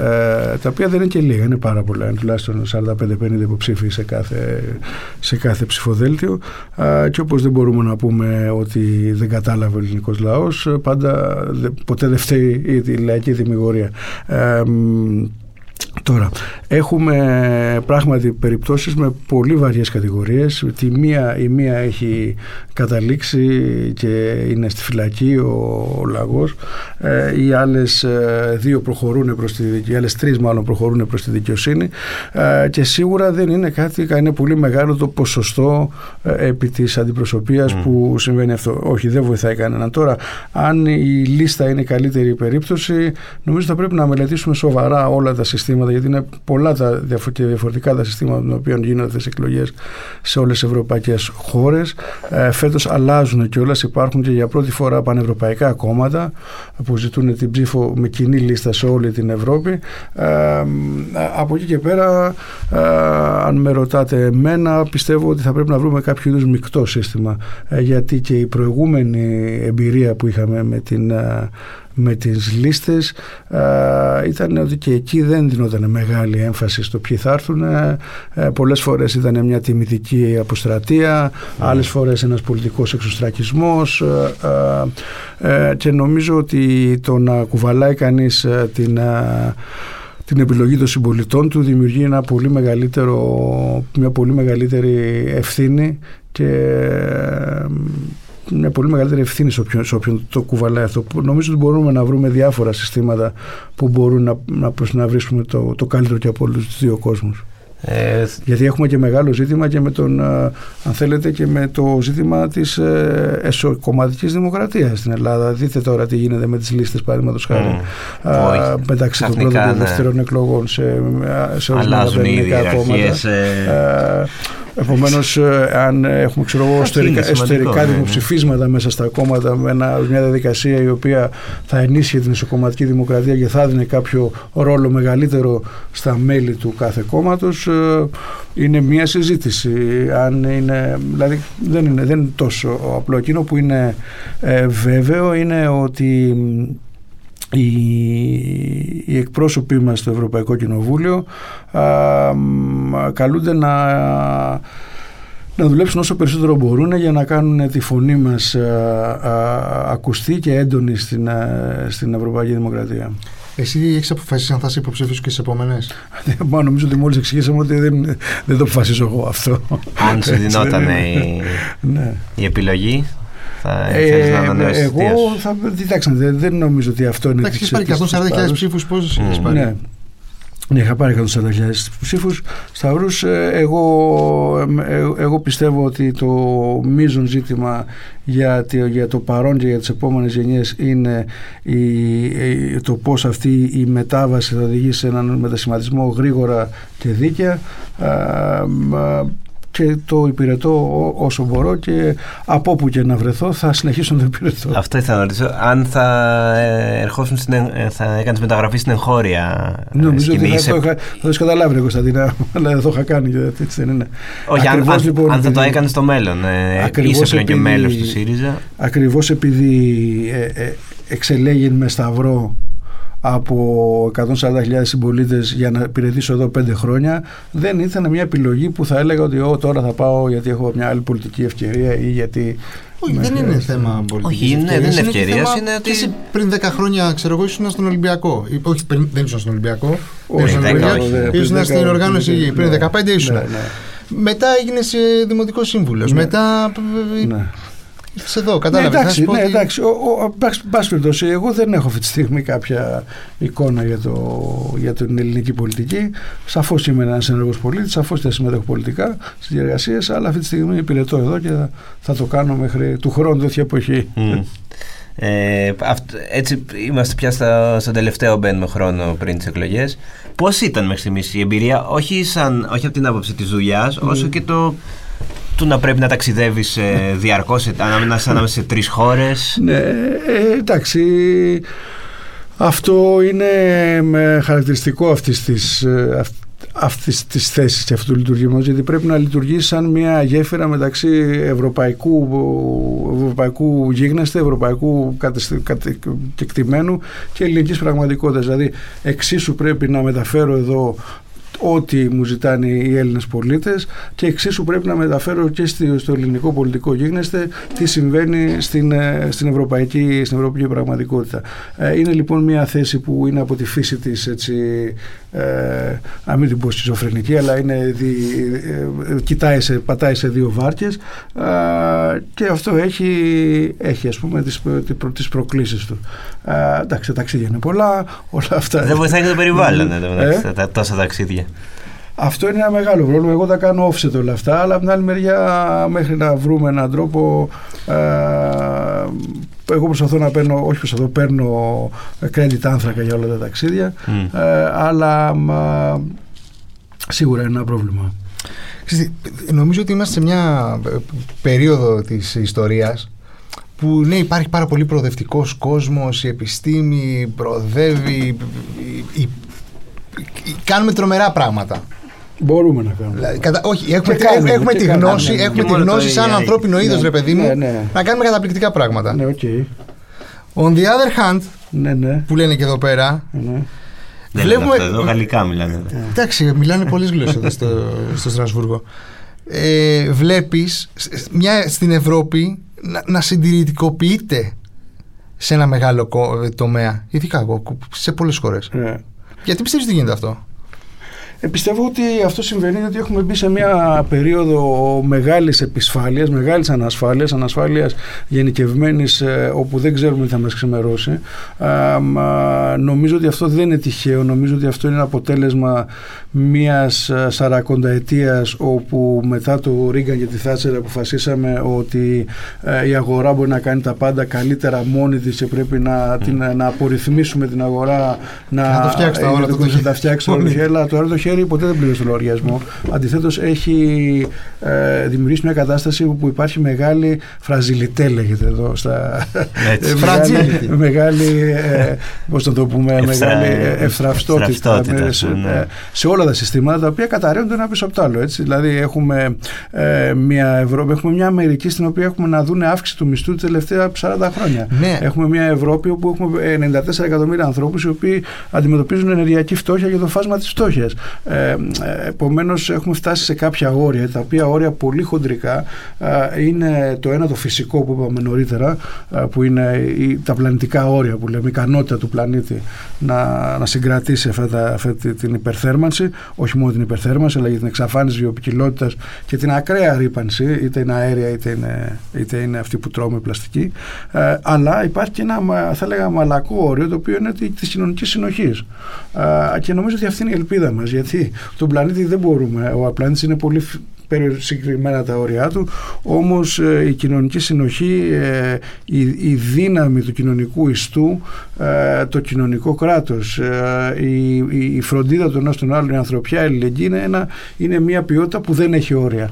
ε, τα οποία δεν είναι και λίγα, είναι πάρα πολλά. Είναι τουλάχιστον 45-50 υποψήφοι σε κάθε, σε κάθε ψηφοδέλτιο. Ε, και όπως δεν μπορούμε να πούμε ότι δεν κατάλαβε ο ελληνικός λαός, πάντα ποτέ δεν φταίει η λαϊκή δημιουργία. Ε, Τώρα, έχουμε πράγματι περιπτώσεις με πολύ βαριές κατηγορίες. Τη μία, η μία έχει καταλήξει και είναι στη φυλακή ο, ο Λαγός. Ε, οι άλλες ε, δύο προχωρούν προς τη οι άλλες τρεις μάλλον προχωρούν προς τη δικαιοσύνη ε, και σίγουρα δεν είναι κάτι, είναι πολύ μεγάλο το ποσοστό ε, επί της αντιπροσωπείας που συμβαίνει αυτό. Όχι, δεν βοηθάει κανέναν. Τώρα, αν η λίστα είναι η καλύτερη περίπτωση, νομίζω θα πρέπει να μελετήσουμε σοβαρά όλα τα συστήματα γιατί είναι πολλά τα διαφορετικά τα συστήματα των οποίων γίνονται τις εκλογές σε όλες τις ευρωπαϊκές χώρες. Ε, Φέτος αλλάζουν και όλα. Υπάρχουν και για πρώτη φορά πανευρωπαϊκά κόμματα που ζητούν την ψήφο με κοινή λίστα σε όλη την Ευρώπη. Ε, από εκεί και πέρα, ε, αν με ρωτάτε εμένα, πιστεύω ότι θα πρέπει να βρούμε κάποιο είδους μεικτό σύστημα. Ε, γιατί και η προηγούμενη εμπειρία που είχαμε με την με τις λίστες ήταν ότι και εκεί δεν δινόταν μεγάλη έμφαση στο ποιοι θα έρθουν ε, πολλές φορές ήταν μια τιμητική αποστρατεία mm. άλλες φορές ένας πολιτικός εξωστρακισμός ε, ε, και νομίζω ότι το να κουβαλάει κανείς την την επιλογή των συμπολιτών του δημιουργεί ένα πολύ μεγαλύτερο, μια πολύ μεγαλύτερη ευθύνη και μια πολύ μεγαλύτερη ευθύνη σε όποιον, σε όποιον το κουβαλάει αυτό. Νομίζω ότι μπορούμε να βρούμε διάφορα συστήματα που μπορούν να, να, να βρίσκουμε το, το καλύτερο και από όλους τους δύο κόσμους. Ε, Γιατί έχουμε και μεγάλο ζήτημα και με τον, αν θέλετε, και με το ζήτημα της ε, εσωκομματικής δημοκρατίας στην Ελλάδα. Δείτε τώρα τι γίνεται με τις λίστες, παραδείγματος χάρη. Mm, μεταξύ των πρώτων και ναι. δεύτερων εκλογών σε, σε ορισμένα ελληνικά κόμματα. Ε, Επομένως, ε, αν έχουμε ξέρω, εσωτερικά, εσωτερικά ναι, ναι. δημοψηφίσματα μέσα στα κόμματα με μια διαδικασία η οποία θα ενίσχυε την ισοκομματική δημοκρατία και θα έδινε κάποιο ρόλο μεγαλύτερο στα μέλη του κάθε κόμματος, ε, είναι μια συζήτηση. Αν είναι, δηλαδή δεν είναι, δεν είναι τόσο απλό. Εκείνο που είναι ε, βέβαιο είναι ότι οι, οι εκπρόσωποι μας στο Ευρωπαϊκό Κοινοβούλιο καλούνται να να δουλέψουν όσο περισσότερο μπορούν για να κάνουν τη φωνή μας ακουστή και έντονη στην, στην Ευρωπαϊκή Δημοκρατία. Εσύ έχεις αποφασίσει αν θα είσαι υποψήφιο και στις επόμενες; Μα νομίζω ότι μόλις εξηγήσαμε ότι δεν, δεν το αποφασίζω εγώ αυτό. Αν σου δινόταν η, ναι. η επιλογή, θα ε, να ανανεώσεις. Εγώ θα. Κοιτάξτε, δεν, νομίζω ότι αυτό είναι. Εντάξει, έχεις πάρει 140.000 ψήφους, πόσους έχεις πάρει; Ναι. Ναι, είχα πάρει 140.000 ψήφους σταυρούς. Ε, εγώ, ε, εγώ πιστεύω ότι το μείζον ζήτημα για, για το παρόν και για τις επόμενες γενιές είναι η, το πώς αυτή η μετάβαση θα οδηγήσει σε έναν μετασχηματισμό γρήγορα και δίκαια και το υπηρετώ όσο μπορώ και από όπου και να βρεθώ θα συνεχίσω να το υπηρετώ. Αυτό ήθελα να ρωτήσω. Αν θα, ε, ερχόσουν στην, ε, θα έκανες μεταγραφή στην εγχώρια Νομίζω σκηνή, ότι θα, το, είχα, θα το καταλάβει Κωνσταντίνα, αλλά δεν το είχα κάνει γιατί έτσι δεν είναι. Όχι, αν, αν, λοιπόν, αν θα το έκανες στο μέλλον. Ε, είσαι πλέον και μέλος του ΣΥΡΙΖΑ. Ακριβώς επειδή ε, ε, εξελέγει μες σταυρό από 140.000 συμπολίτες για να υπηρετήσω εδώ πέντε χρόνια, δεν ήταν μια επιλογή που θα έλεγα ότι Ω, τώρα θα πάω γιατί έχω μια άλλη πολιτική ευκαιρία ή γιατί. Όχι, δεν είναι θέμα πολιτικής Όχι, ναι, δεν είναι ευκαιρίας. Είναι ότι... εσύ πριν 10 χρόνια, ξέρω εγώ, ήσουν στον Ολυμπιακό. Όχι, πριν, δεν ήσουν στον Ολυμπιακό. Όχι, ήσουν στην οργάνωση πριν 15 ήσουν. Μετά έγινε δημοτικός σύμβουλος. Μετά. Ήρθε εδώ, κατάλαβες. Ναι, εντάξει, ναι, εντάξει. Πάση περιπτώσει, εγώ δεν έχω αυτή τη στιγμή κάποια εικόνα για, το, για την ελληνική πολιτική. Σαφώς είμαι ένας ενεργός πολίτης, σαφώς θα συμμετέχω πολιτικά στις διεργασίες, αλλά αυτή τη στιγμή υπηρετώ εδώ και θα το κάνω μέχρι του χρόνου τέτοια εποχή. Mm. Ε, έτσι είμαστε πια στα, στον τελευταίο μπαίνουμε χρόνο πριν τις εκλογές. Πώς ήταν μέχρι στιγμής η εμπειρία, όχι, σαν, όχι από την άποψη της δουλειάς, mm. όσο και το του να πρέπει να ταξιδεύεις ε, διαρκώς ανάμεσα, ανάμεσα σε τρεις χώρες; Ναι, ε, εντάξει, αυτό είναι με χαρακτηριστικό αυτής της, ε, αυτής της θέσης και αυτού του λειτουργήματος γιατί πρέπει να λειτουργήσει σαν μια γέφυρα μεταξύ ευρωπαϊκού, ευρωπαϊκού γίγνεσθε, ευρωπαϊκού κεκτημένου και ελληνικής πραγματικότητας. Δηλαδή εξίσου πρέπει να μεταφέρω εδώ ό,τι μου ζητάνε οι Έλληνες πολίτες και εξίσου πρέπει να μεταφέρω και στο ελληνικό πολιτικό γίγνεσθε τι συμβαίνει στην, ε, στην, ευρωπαϊκή, στην ευρωπαϊκή πραγματικότητα. Ε, είναι λοιπόν μια θέση που είναι από τη φύση της έτσι, ε, να μην την πω σχιζοφρενική αλλά είναι δι, ε, κοιτάει σε, πατάει σε δύο βάρκες ε, και αυτό έχει, έχει ας πούμε τις, τις προκλήσεις του. Ε, εντάξει, τα ταξίδια είναι πολλά, όλα αυτά. Δεν βοηθάει και το περιβάλλον ε; τα, τόσα ταξίδια. Αυτό είναι ένα μεγάλο πρόβλημα. Εγώ τα κάνω offset όλα αυτά, αλλά από την άλλη μεριά, μέχρι να βρούμε έναν τρόπο. Ε, εγώ προσπαθώ να παίρνω, όχι προσπαθώ, παίρνω credit άνθρακα για όλα τα ταξίδια, mm. ε, αλλά σίγουρα είναι ένα πρόβλημα. Νομίζω ότι είμαστε σε μια περίοδο της ιστορίας που ναι υπάρχει πάρα πολύ προοδευτικός κόσμος, η επιστήμη προοδεύει, κάνουμε τρομερά πράγματα. Μπορούμε να κάνουμε. Κατα... Όχι, έχουμε, κάνουμε, έχουμε τη γνώση, κάνουμε, έχουμε τη γνώση σαν ανθρώπινο είδος, ναι, ρε παιδί μου, ναι, ναι. να κάνουμε καταπληκτικά πράγματα. Ναι, okay. On the other hand, ναι, ναι. που λένε και εδώ πέρα, ναι. Βλέπουμε... Αυτό, εδώ γαλλικά μιλάνε. Εντάξει, μιλάνε πολλές γλώσσες εδώ στο, στο Στρασβούργο. Ε, Βλέπεις στην Ευρώπη να, να συντηρητικοποιείται σε ένα μεγάλο τομέα, ειδικά εγώ, σε πολλές χώρες. Yeah. Γιατί πιστεύεις ότι γίνεται αυτό; Ε, πιστεύω ότι αυτό συμβαίνει γιατί έχουμε μπει σε μια περίοδο μεγάλης επισφάλειας, μεγάλης ανασφάλειας, ανασφάλειας γενικευμένης ε, όπου δεν ξέρουμε τι θα μας ξημερώσει. νομίζω ότι αυτό δεν είναι τυχαίο, νομίζω ότι αυτό είναι αποτέλεσμα μιας ε, σαρακονταετίας όπου μετά το Ρίγκαν και τη Θάτσερ αποφασίσαμε ότι η αγορά μπορεί να κάνει τα πάντα καλύτερα μόνη της και πρέπει να, την, να απορριθμίσουμε την αγορά να, να το φτιάξει το το το χέρι ποτέ δεν πλήρωσε το λογαριασμό. Αντιθέτως, έχει ε, δημιουργήσει μια κατάσταση όπου υπάρχει μεγάλη φραζιλιτέ, λέγεται εδώ. Στα, Έτσι, μεγάλη, μεγάλη ε, πώς το πούμε, μεγάλη ευθραυστότητα σε, ναι. σε όλα τα συστήματα τα οποία καταραίονται ένα πίσω από το άλλο. Έτσι. Δηλαδή, έχουμε, ε, μια Ευρώπη, έχουμε μια Αμερική στην οποία έχουμε να δουν αύξηση του μισθού τα τελευταία 40 χρόνια. Ναι. Έχουμε μια Ευρώπη όπου έχουμε 94 εκατομμύρια ανθρώπους οι οποίοι αντιμετωπίζουν ενεργειακή φτώχεια και το φάσμα της φτώχειας. Ε, επομένως έχουμε φτάσει σε κάποια όρια, τα οποία όρια πολύ χοντρικά ε, είναι το ένα το φυσικό που είπαμε νωρίτερα, ε, που είναι τα πλανητικά όρια που λέμε, η ικανότητα του πλανήτη να, να συγκρατήσει αυτά αυτή την υπερθέρμανση, όχι μόνο την υπερθέρμανση, αλλά και την εξαφάνιση βιοποικιλότητας και την ακραία ρήπανση, είτε είναι αέρια είτε είναι, είτε είναι αυτή που τρώμε πλαστική, ε, αλλά υπάρχει και ένα θα λέγαμε μαλακό όριο το οποίο είναι τη κοινωνικής συνοχής. Ε, και νομίζω ότι αυτή είναι η ελπίδα μας, γιατί τον πλανήτη δεν μπορούμε. Ο πλανήτη είναι πολύ συγκεκριμένα τα όρια του, όμως ε, η κοινωνική συνοχή, ε, η, η δύναμη του κοινωνικού ιστού, ε, το κοινωνικό κράτος, η, η φροντίδα των ένας των άλλων, η ανθρωπιά, η αλληλεγγύη είναι, ένα, είναι μια ποιότητα που δεν έχει όρια.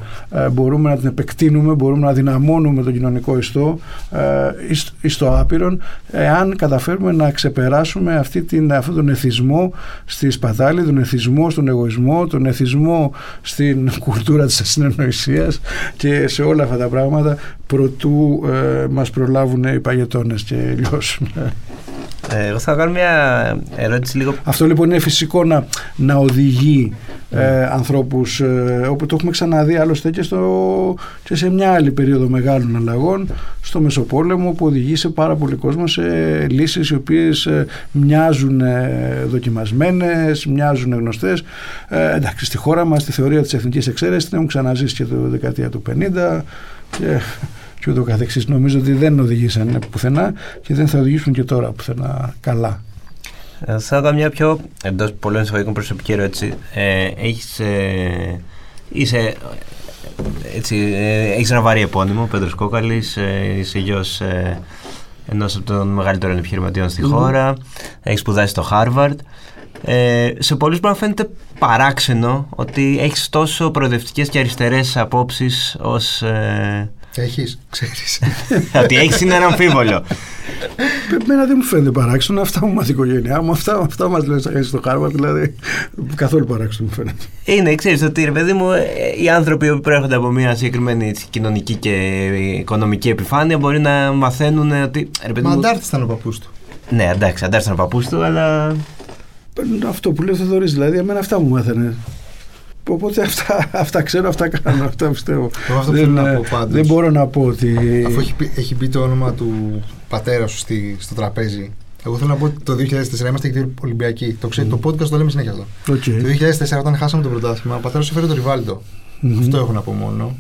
μπορούμε να την επεκτείνουμε, μπορούμε να δυναμώνουμε τον κοινωνικό ιστό εις, το άπειρον, εάν καταφέρουμε να ξεπεράσουμε αυτή την, αυτόν τον εθισμό στη σπατάλη, τον εθισμό στον εγωισμό, τον εθισμό στην κουλτούρα της ασυνεννοησίας και σε όλα αυτά τα πράγματα προτού ε, μας προλάβουν οι παγετώνες και λιώσουν. Ε, εγώ θα κάνω μια ερώτηση λίγο. Αυτό λοιπόν είναι φυσικό να, να οδηγεί ε, ανθρώπους ε, όπου το έχουμε ξαναδεί άλλωστε και, στο, και σε μια άλλη περίοδο μεγάλων αλλαγών στο Μεσοπόλεμο που οδηγεί σε πάρα πολύ κόσμος σε λύσεις οι οποίες ε, μοιάζουν ε, δοκιμασμένες, μοιάζουν γνωστές. Ε, εντάξει, στη χώρα μας τη θεωρία της εθνικής εξαίρεσης την έχουν ξαναζήσει και το δεκαετία του 50 και και ούτω καθεξής. Νομίζω ότι δεν οδηγήσαν πουθενά και δεν θα οδηγήσουν και τώρα πουθενά καλά. Ε, θα κάνω μια πιο εντός πολλών εισαγωγικών προσωπική ερώτηση. Ε, έχεις, ε, είσαι, έτσι, ε, έχεις ένα βαρύ επώνυμο, Πέτρος Κόκαλης, ε, είσαι γιος ε, ενός από των μεγαλύτερων επιχειρηματιών στη χώρα, έχεις σπουδάσει στο Χάρβαρντ. Ε, σε πολλούς μπορεί να φαίνεται παράξενο ότι έχεις τόσο προοδευτικές και αριστερές απόψεις ως ε, έχεις, ξέρεις. Ότι έχεις είναι ένα αμφίβολο. Εμένα δεν μου φαίνεται παράξενο. Αυτά μου μάθει η οικογένειά μου. Αυτά, αυτά μας λένε στα στο Χάρβαρτ. Δηλαδή, καθόλου παράξενο μου φαίνεται. Είναι, ξέρεις ότι ρε παιδί μου, οι άνθρωποι που προέρχονται από μια συγκεκριμένη κοινωνική και οικονομική επιφάνεια μπορεί να μαθαίνουν ότι. Ρε παιδί Μα αντάρτης ήταν ο παππούς του. Ναι, εντάξει, αντάρτης ήταν ο παππούς του, αλλά. Αυτό που λέω Θεοδωρή, δηλαδή, εμένα αυτά μου μάθαινε. Οπότε αυτά, αυτά ξέρω, αυτά κάνω, αυτά πιστεύω. αυτό δεν, να πω πάντως, δεν μπορώ να πω ότι... Αφού έχει, έχει μπει το όνομα του πατέρα σου στη, στο τραπέζι, εγώ θέλω να πω ότι το 2004 είμαστε και Ολυμπιακοί. Το, ξέρει, mm. το podcast το λέμε συνέχεια αυτό. Okay. Το 2004 όταν χάσαμε το πρωτάθλημα, ο πατέρας σου έφερε το Ριβάλτο. Mm-hmm. Αυτό έχω να πω μόνο.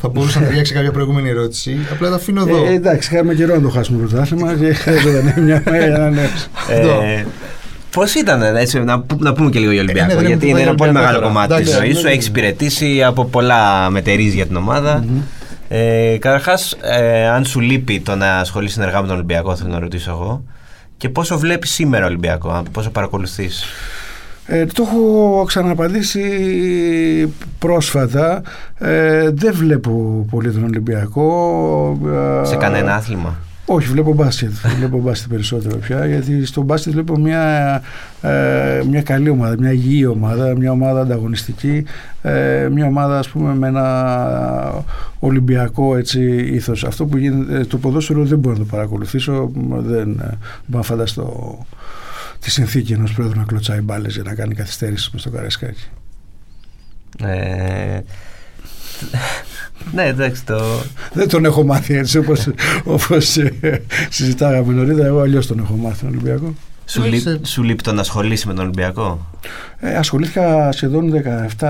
θα μπορούσα να ταιριάξει κάποια προηγούμενη ερώτηση. Απλά τα αφήνω εδώ. Ε, εντάξει, είχαμε καιρό να το χάσουμε το πρωτάθλημα και δεν μια μέρα. Πώς ήταν, έτσι, να, να πούμε και λίγο για Ολυμπιακό, ε, ναι, γιατί είναι ένα πολύ μεγάλο κομμάτι της ζωής σου. Έχεις υπηρετήσει από πολλά μετερίζει για την ομάδα. Ε, Καταρχάς, ε, αν σου λείπει το να ασχολείσαι συνεργά με τον Ολυμπιακό, θέλω να ρωτήσω εγώ. Και πόσο βλέπεις σήμερα Ολυμπιακό, πόσο παρακολουθείς; Ε, το έχω ξαναπαντήσει πρόσφατα. Ε, δεν βλέπω πολύ τον Ολυμπιακό. Σε κανένα άθλημα; Όχι, βλέπω μπάσκετ. βλέπω μπάσκετ περισσότερο πια, γιατί στο μπάσκετ βλέπω μια, ε, μια καλή ομάδα, μια υγιή ομάδα, μια ομάδα ανταγωνιστική, ε, μια ομάδα ας πούμε με ένα ολυμπιακό έτσι, ήθος. Αυτό που γίνεται, ε, το ποδόσφαιρο δεν μπορώ να το παρακολουθήσω, δεν μπορώ να φανταστώ τη συνθήκη ενός πρόεδρου να κλωτσάει μπάλες για να κάνει καθυστέρηση με στο καρέσκάκι. Ε, ναι, εντάξει. Το... Δεν τον έχω μάθει έτσι όπως, όπως ε, συζητάγαμε νωρίτερα. Εγώ αλλιώς τον έχω μάθει τον Ολυμπιακό. Σου, λείπ, σου λείπει το να ασχολείσαι με τον Ολυμπιακό; Ε, ασχολήθηκα σχεδόν 17,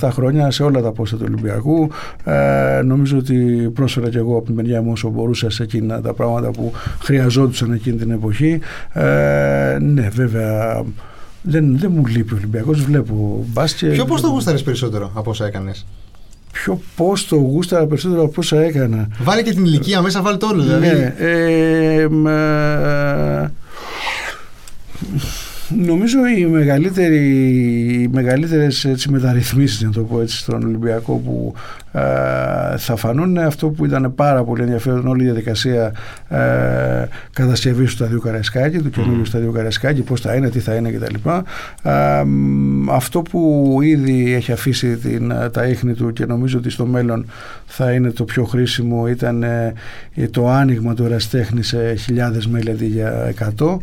16-17 χρόνια σε όλα τα πόστα του Ολυμπιακού. Ε, νομίζω ότι πρόσφερα και εγώ από την μεριά μου όσο μπορούσα σε εκείνα τα πράγματα που χρειαζόντουσαν εκείνη την εποχή. Ε, ναι, βέβαια. Δεν, δεν μου λείπει ο Ολυμπιακός. Βλέπω μπάσκετ. Ποιο πώς το γούσταρες περισσότερο από όσα έκανες; Ποιο πώς το γούσταρα περισσότερο από όσα έκανα. Βάλε και την ηλικία μέσα, βάλε το όλο δηλαδή. Ναι, ε, Νομίζω οι, μεγαλύτεροι, οι μεγαλύτερες έτσι, μεταρρυθμίσεις να το πω έτσι, στον Ολυμπιακό που ε, θα φανούν αυτό που ήταν πάρα πολύ ενδιαφέρον όλη η διαδικασία ε, κατασκευής του σταδίου Καρασκάκη, του καινούριου mm. σταδίου Καρασκάκη, πώς θα είναι, τι θα είναι κτλ. Ε, αυτό που ήδη έχει αφήσει την, τα ίχνη του και νομίζω ότι στο μέλλον θα είναι το πιο χρήσιμο ήταν ε, το άνοιγμα του εραστέχνη σε χιλιάδες μέλη αντί για εκατό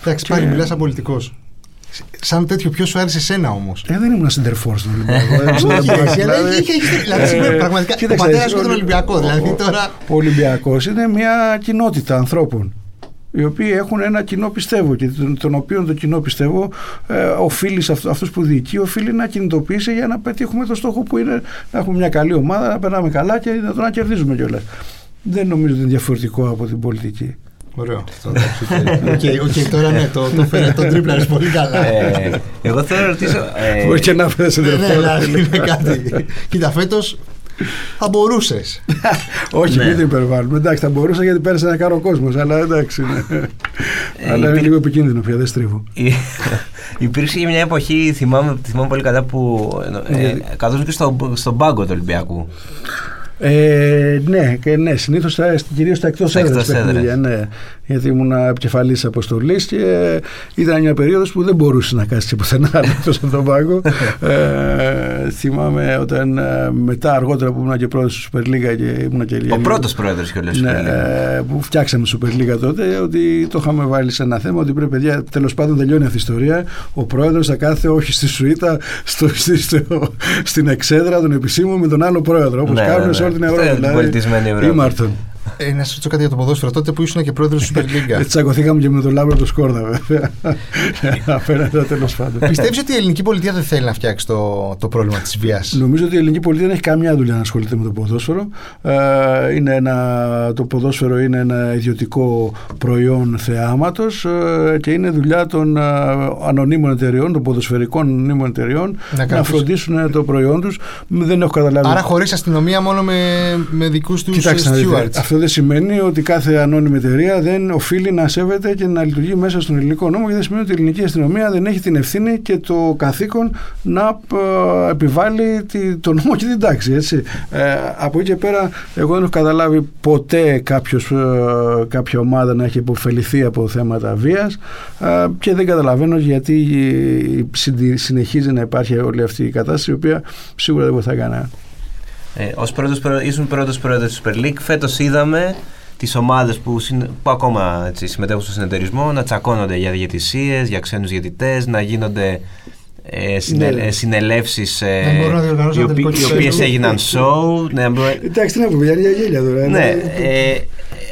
Εντάξει, πάλι μιλάς σαν πολιτικός. Σαν τέτοιο, ποιος σου άρεσε εσένα όμως; Ε, δεν ήμουν συντερφόρ στον Ολυμπιακό. Δηλαδή, πραγματικά. Ο πατέρας μου τον Ολυμπιακός. Δηλαδή τώρα. Ο Ολυμπιακός είναι μια κοινότητα ανθρώπων οι οποίοι έχουν ένα κοινό πιστεύω και τον, τον οποίο το κοινό πιστεύω ε, οφείλει σε αυτούς που διοικεί, οφείλει να κινητοποιήσει για να πετύχουμε το στόχο που είναι να έχουμε μια καλή ομάδα, να περνάμε καλά και να, να κερδίζουμε κιόλας. Δεν νομίζω ότι είναι διαφορετικό από την πολιτική. Ωραίο. Οκ, τώρα ναι, το, το φέρε το τρίπλα πολύ καλά. Ε, εγώ θέλω να ρωτήσω. ε, Μπορεί και να φέρει Ναι, δηλαδή είναι κάτι. Κοίτα, φέτος θα μπορούσες. Όχι, Ναι. μην το υπερβάλλουμε. Εντάξει, θα μπορούσα γιατί πέρασε ένα κάρο κόσμος, αλλά εντάξει. ναι. αλλά είναι υπήρ- λίγο επικίνδυνο πια, δεν στρίβω. Υ- Υπήρξε μια εποχή, θυμάμαι, θυμάμαι πολύ καλά, που ε, καθώς και στο, στον πάγκο του Ολυμπιακού. Ε, ναι, και ναι, συνήθως κυρίως στα εκτός Στα έδρας εκτός παιχνίδια. Ναι, γιατί ήμουν επικεφαλής αποστολής και ήταν μια περίοδος που δεν μπορούσε να κάτσει πουθενά εκτό από τον πάγκο. ε, θυμάμαι όταν ε, μετά αργότερα που ήμουν και πρόεδρος της Super League και ήμουν και Ο πρώτος πρόεδρος κιόλα. Ναι, ε, που φτιάξαμε Super League τότε, ότι το είχαμε βάλει σε ένα θέμα ότι πρέπει, παιδιά, τέλος πάντων τελειώνει αυτή η ιστορία. Ο πρόεδρος θα κάθεται όχι στη σουίτα, στο, στη- στο- στην εξέδρα των επισήμων με τον άλλο πρόεδρο, όπως Ναι, κάνουν ναι, σε όλη την ναι. Ευρώπη. Στην δηλαδή, πολιτισμένη Ευρώπη. Ήμαρτον. Ε, να σας ρωτήσω κάτι για το ποδόσφαιρο. Τότε που ήσουν και πρόεδρος της Super League. Ε, Τσακωθήκαμε και με τον Λάμπρο του Σκόρδα, βέβαια. Απέναντι τέλος πάντων. Πιστεύεις ότι η ελληνική πολιτεία δεν θέλει να φτιάξει το, το πρόβλημα της βίας; Νομίζω ότι η ελληνική πολιτεία δεν έχει καμιά δουλειά να ασχολείται με το ποδόσφαιρο. Ε, είναι ένα, το ποδόσφαιρο είναι ένα ιδιωτικό προϊόν θεάματος ε, και είναι δουλειά των ε, ανωνύμων εταιριών, των ποδοσφαιρικών ανωνύμων εταιριών Να να, κάνουν φροντίσουν το προϊόν τους. Δεν έχω καταλάβει. Άρα χωρίς αστυνομία, μόνο με, με δικούς τους Κοιτάξτε, να δείτε, stewards. αυτό δεν σημαίνει ότι κάθε ανώνυμη εταιρεία δεν οφείλει να σέβεται και να λειτουργεί μέσα στον ελληνικό νόμο και δεν σημαίνει ότι η ελληνική αστυνομία δεν έχει την ευθύνη και το καθήκον να ε, επιβάλλει τη- τον νόμο και την τάξη. Έτσι. Ε, από εκεί και πέρα, εγώ δεν έχω καταλάβει ποτέ κάποιος, ε, κάποια ομάδα να έχει υποφεληθεί από θέματα βίας ε, και δεν καταλαβαίνω γιατί ε, συντι- συνεχίζει να υπάρχει όλη αυτή η κατάσταση η οποία σίγουρα δεν βοηθάει κανένα. Ε, ως πρώτος, πρό- ήσουν πρώτος πρόεδρος της Super League. Φέτος είδαμε τις ομάδες που, συν- που ακόμα έτσι, συμμετέχουν στο συνεταιρισμό να τσακώνονται για διαιτησίες, για ξένους διαιτητές, να γίνονται ε, συνε, Ναι. ε, συνελεύσεις ε, Δεν μπορούν να διοργανώσουν οι, ένα τελικό οι κυπέλλου. οποίες έγιναν show. Ναι, μπο- Εντάξει, τι να πούμε, για γέλια τώρα. ναι, Ε, ε,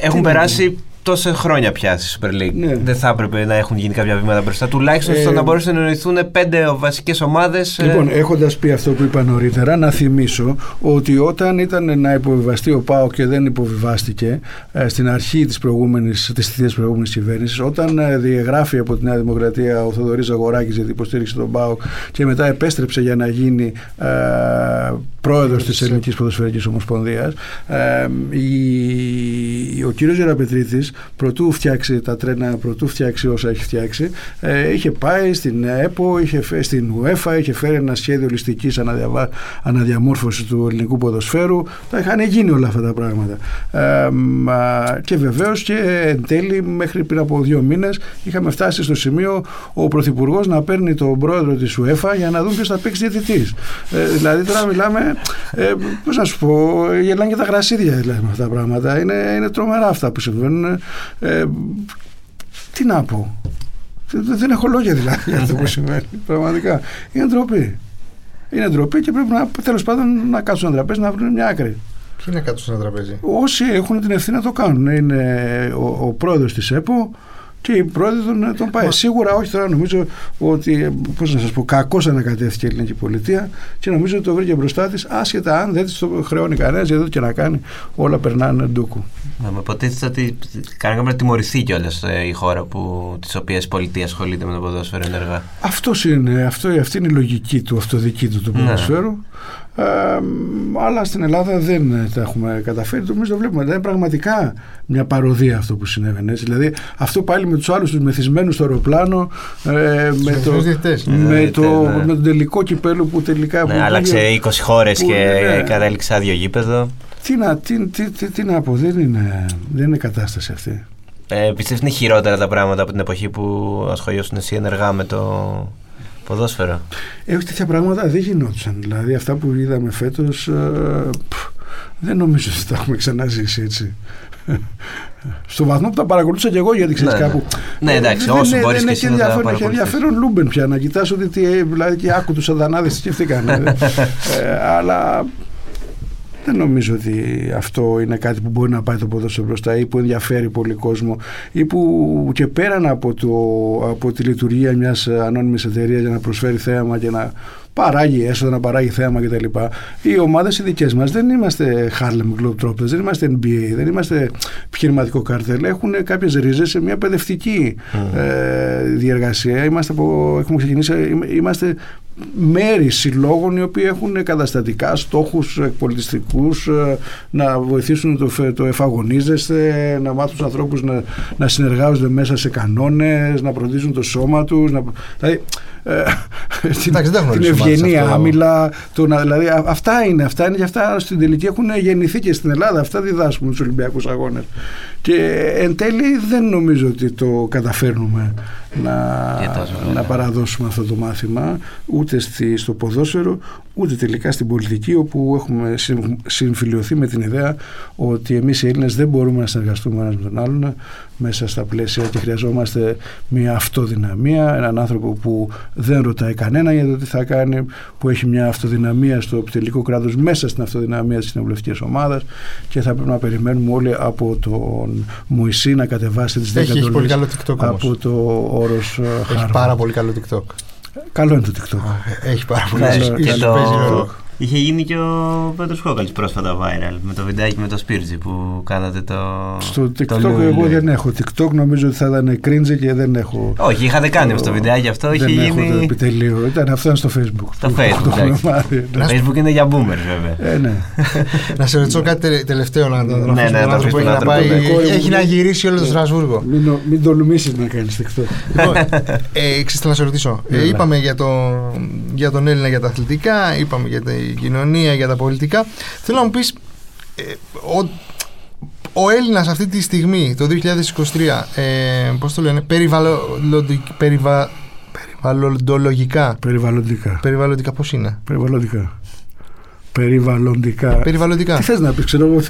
έχουν να περάσει τόσα χρόνια πια στη Super League. Ναι. Δεν θα έπρεπε να έχουν γίνει κάποια βήματα μπροστά. Τουλάχιστον Ε, στο να μπορέσουν να εννοηθούν πέντε βασικές ομάδες. Λοιπόν, έχοντας πει αυτό που είπα νωρίτερα, να θυμίσω ότι όταν ήταν να υποβιβαστεί ο ΠΑΟ και δεν υποβιβάστηκε ε, στην αρχή της προηγούμενης της θητείας προηγούμενης κυβέρνησης, όταν ε, διαγράφει από τη Νέα Δημοκρατία ο Θοδωρής Ζαγοράκης γιατί υποστήριξε τον ΠΑΟ και μετά επέστρεψε για να γίνει ε, πρόεδρος της Ελληνικής Ποδοσφαιρικής Ομοσπονδίας, ε, η- ο κύριος Γεραπετρίτης προτού φτιάξει τα τρένα, προτού φτιάξει όσα έχει φτιάξει, ε, είχε πάει στην ΕΠΟ, είχε, φε- στην UEFA, είχε φέρει ένα σχέδιο ολιστικής αναδιαβα- αναδιαμόρφωσης του ελληνικού ποδοσφαίρου. Τα είχαν γίνει όλα αυτά τα πράγματα. Ε, μα, και βεβαίως και εν τέλει μέχρι πριν από δύο μήνες είχαμε φτάσει στο σημείο ο Πρωθυπουργός να παίρνει τον πρόεδρο της UEFA για να δουν ποιος θα παίξει διαιτητής. Ε, δηλαδή τώρα μιλάμε, ε, πώς να σου πω, γελάνε και τα γρασίδια δηλαδή με αυτά τα πράγματα. Είναι, είναι τρομερά αυτά που συμβαίνουν. Ε, τι να πω. Δεν, δεν έχω λόγια δηλαδή για αυτό που συμβαίνει. Πραγματικά. Είναι ντροπή. Είναι ντροπή και πρέπει να, τέλος πάντων, να κάτσουν ένα τραπέζι να βρουν μια άκρη. Ποιοι είναι κάτω σε ένα τραπέζι. Όσοι έχουν την ευθύνη να το κάνουν. Είναι ο, ο πρόεδρος της ΕΠΟ και οι πρόεδροι των, των ΠΑΕ. Σίγουρα όχι τώρα νομίζω ότι, πώς να σας πω, κακώς ανακατεύθηκε η ελληνική πολιτεία και νομίζω ότι το βρήκε μπροστά της άσχετα αν δεν της το χρεώνει κανένας γιατί ό,τι και να κάνει όλα περνάνε ντούκου. Να με υποτίθεται ότι κάναμε να τιμωρηθεί κιόλας η χώρα που, της οποίας η πολιτεία ασχολείται με το ποδόσφαιρο ενεργά. Αυτός είναι, αυτό, αυτή είναι η λογική του, αυτοδική του του Ναι. ποδοσφαίρου. Ε, αλλά στην Ελλάδα δεν ε, τα έχουμε καταφέρει. Το εμείς το βλέπουμε. Δηλαδή, είναι πραγματικά μια παροδία αυτό που συνέβαινε. Έτσι. Δηλαδή, αυτό πάλι με τους άλλους τους μεθυσμένους στο αεροπλάνο, ε, με, το, εθνικούς διαιτητές. με, Ναι, το, ναι. με τον τελικό κυπέλο που τελικά. Ναι, που άλλαξε 20 χώρες που- και ναι. κατέληξε άδειο γήπεδο. Τι να, τι, τι, τι, τι να πω, δεν είναι, δεν είναι κατάσταση αυτή. Ε, πιστεύεις είναι χειρότερα τα πράγματα από την εποχή που ασχολιώσουν εσύ ενεργά με το ποδόσφαιρο; Έχω τέτοια πράγματα δεν γινόντουσαν. Δηλαδή αυτά που είδαμε φέτος ε, πφ, δεν νομίζω ότι τα έχουμε ξαναζήσει έτσι. Στο βαθμό που τα παρακολούθησα και εγώ, γιατί ξέρεις Ναι, ναι. κάπου. Ναι, εντάξει, δεν- όσο δεν- μπορείς δεν και έχει εσύ να τα ενδιαφέρον- Έχει παρακολουθείς. ενδιαφέρον Λούμπεν πια να κοιτάς ότι τι, ε, δηλαδή και άκου τους σατανάδες τι σκεφτήκαν. ε, αλλά δεν νομίζω ότι αυτό είναι κάτι που μπορεί να πάει το ποδόσφαιρο μπροστά ή που ενδιαφέρει πολύ κόσμο ή που και πέραν από, το, από τη λειτουργία μιας ανώνυμης εταιρείας για να προσφέρει θέαμα και να παράγει έσοδα, να παράγει θέαμα κτλ. Οι ομάδες οι δικές μας δεν είμαστε Harlem Globetrotters, δεν είμαστε NBA, δεν είμαστε επιχειρηματικό καρτέλ. Έχουν κάποιες ρίζες σε μια παιδευτική ε, διεργασία. Είμαστε από, έχουμε ξεκινήσει, είμαστε μέρη συλλόγων οι οποίοι έχουν καταστατικά στόχους πολιτιστικούς ε, να βοηθήσουν το, το εφαγωνίζεστε να μάθουν τους ανθρώπους να, να συνεργάζονται μέσα σε κανόνες να προδίζουν το σώμα τους να, δηλαδή ε, την, την ευγενή άμυλα. Το να, δηλαδή, αυτά είναι, αυτά είναι και αυτά στην τελική έχουν γεννηθεί και στην Ελλάδα. Αυτά διδάσκουμε τους Ολυμπιακούς Αγώνες. Και εν τέλει δεν νομίζω ότι το καταφέρνουμε να, να παραδώσουμε αυτό το μάθημα ούτε στη, στο ποδόσφαιρο ούτε τελικά στην πολιτική όπου έχουμε συμφιλειωθεί με την ιδέα ότι εμείς οι Έλληνες δεν μπορούμε να συνεργαστούμε ένας με τον άλλον μέσα στα πλαίσια και χρειαζόμαστε μια αυτοδυναμία, έναν άνθρωπο που δεν ρωτάει κανένα για το τι θα κάνει, που έχει μια αυτοδυναμία στο τελικό κράτος μέσα στην αυτοδυναμία της κοινοβουλευτικής ομάδας και θα πρέπει να περιμένουμε όλοι από τον Μωυσή να κατεβάσει τις έχει, έχει πολύ καλό TikTok από το όρος Έχει πάρα πολύ καλό TikTok. Καλό είναι το TikTok. Έχει πάρα πολύ καλό. Είχε γίνει και ο Πέτρος Κόκαλης πρόσφατα viral με το βιντεάκι με το Σπίρτζι που κάνατε το. Στο TikTok το εγώ δεν έχω TikTok, νομίζω ότι θα ήταν cringe και δεν έχω. Όχι, είχατε κάνει αυτό το βιντεάκι αυτό. Δεν είχε έχω γίνει... το επιτελείο. Ήταν αυτό στο Facebook. Το Facebook. Το Facebook είναι για boomers βέβαια. Ε, ναι. να σε ρωτήσω κάτι τελευταίο να τον ναι, ναι, άνθρωπο έχει να πάει. Έχει να γυρίσει όλο το Στρασβούργο. Μην τολμήσει να κάνεις TikTok. Λοιπόν, ε, να σε ρωτήσω. Ε, είπαμε για τον Έλληνα για τα αθλητικά, είπαμε για κοινωνία, για τα πολιτικά. Θέλω να μου πεις, ε, ο, ο Έλληνας αυτή τη στιγμή, το 2023, ε, πώς το λένε, περιβαλλοντικά, περιβα, περιβαλλοντολογικά. Περιβαλλοντικά. Περιβαλλοντικά πώς είναι; Περιβαλλοντικά. Περιβαλλοντικά. Περιβαλλοντικά. Τι θες να πεις, ξέρω εγώ.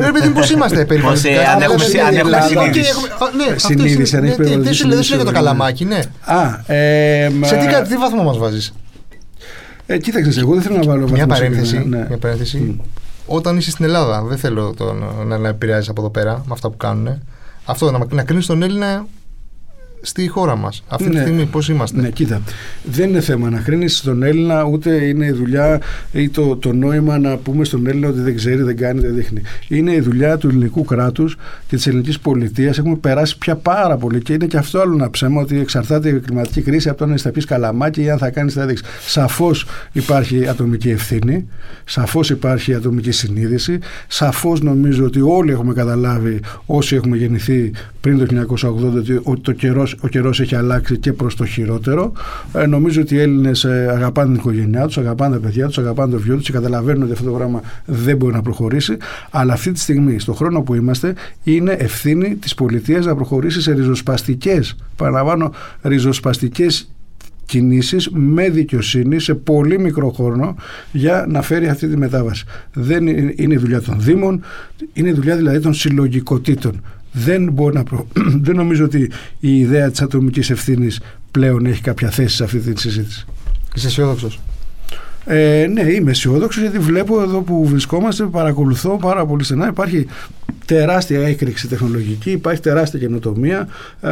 Ρε παιδί, πώς είμαστε περιβαλλοντικά; Αν έχουμε συνείδηση. Ναι, συνείδηση, αν έχεις περιβαλλοντική. Δεν σου λέει το καλαμάκι, ναι. Α, Σε τι βαθμό μας βάζεις; Ε, κοίταξε, εγώ δεν θέλω να βάλω μια παρένθεση. Ναι. Μια παρένθεση. Mm. Όταν είσαι στην Ελλάδα, δεν θέλω το, να, να επηρεάζεις από εδώ πέρα με αυτά που κάνουν. Αυτό να, να κρίνεις τον Έλληνα στη χώρα μας. Αυτή ναι, τη στιγμή πώς είμαστε. Ναι, κοίτα. Δεν είναι θέμα να κρίνει τον Έλληνα, ούτε είναι η δουλειά ή το, το νόημα να πούμε στον Έλληνα ότι δεν ξέρει, δεν κάνει, δεν δείχνει. Είναι η δουλειά του ελληνικού κράτους και της ελληνικής πολιτείας. Έχουμε περάσει πια πάρα πολύ και είναι και αυτό άλλο ένα ψέμα ότι εξαρτάται η κλιματική κρίση από το αν θα πεις καλαμάκι ή αν θα κάνεις θα δείξεις. Σαφώς υπάρχει ατομική ευθύνη, σαφώς υπάρχει ατομική συνείδηση, σαφώς νομίζω ότι όλοι έχουμε καταλάβει όσοι έχουμε γεννηθεί πριν το 1980 ότι το καιρός ο καιρός έχει αλλάξει και προς το χειρότερο. Ε, νομίζω ότι οι Έλληνες ε, αγαπάνε την οικογένειά τους, αγαπάνε τα παιδιά τους, αγαπάνε το βιό τους και καταλαβαίνουν ότι αυτό το πράγμα δεν μπορεί να προχωρήσει. Αλλά αυτή τη στιγμή, στον χρόνο που είμαστε, είναι ευθύνη της πολιτείας να προχωρήσει σε ριζοσπαστικές, παραλαμβάνω, ριζοσπαστικές κινήσεις με δικαιοσύνη σε πολύ μικρό χρόνο για να φέρει αυτή τη μετάβαση. Δεν είναι η δουλειά των Δήμων, είναι η δουλειά δηλαδή των συλλογικοτήτων δεν, μπορεί να δεν νομίζω ότι η ιδέα της ατομικής ευθύνης πλέον έχει κάποια θέση σε αυτή τη συζήτηση. Είσαι αισιόδοξος; Ε, ναι, είμαι αισιόδοξος γιατί βλέπω εδώ που βρισκόμαστε, παρακολουθώ πάρα πολύ στενά. Υπάρχει τεράστια έκρηξη τεχνολογική, υπάρχει τεράστια καινοτομία ε,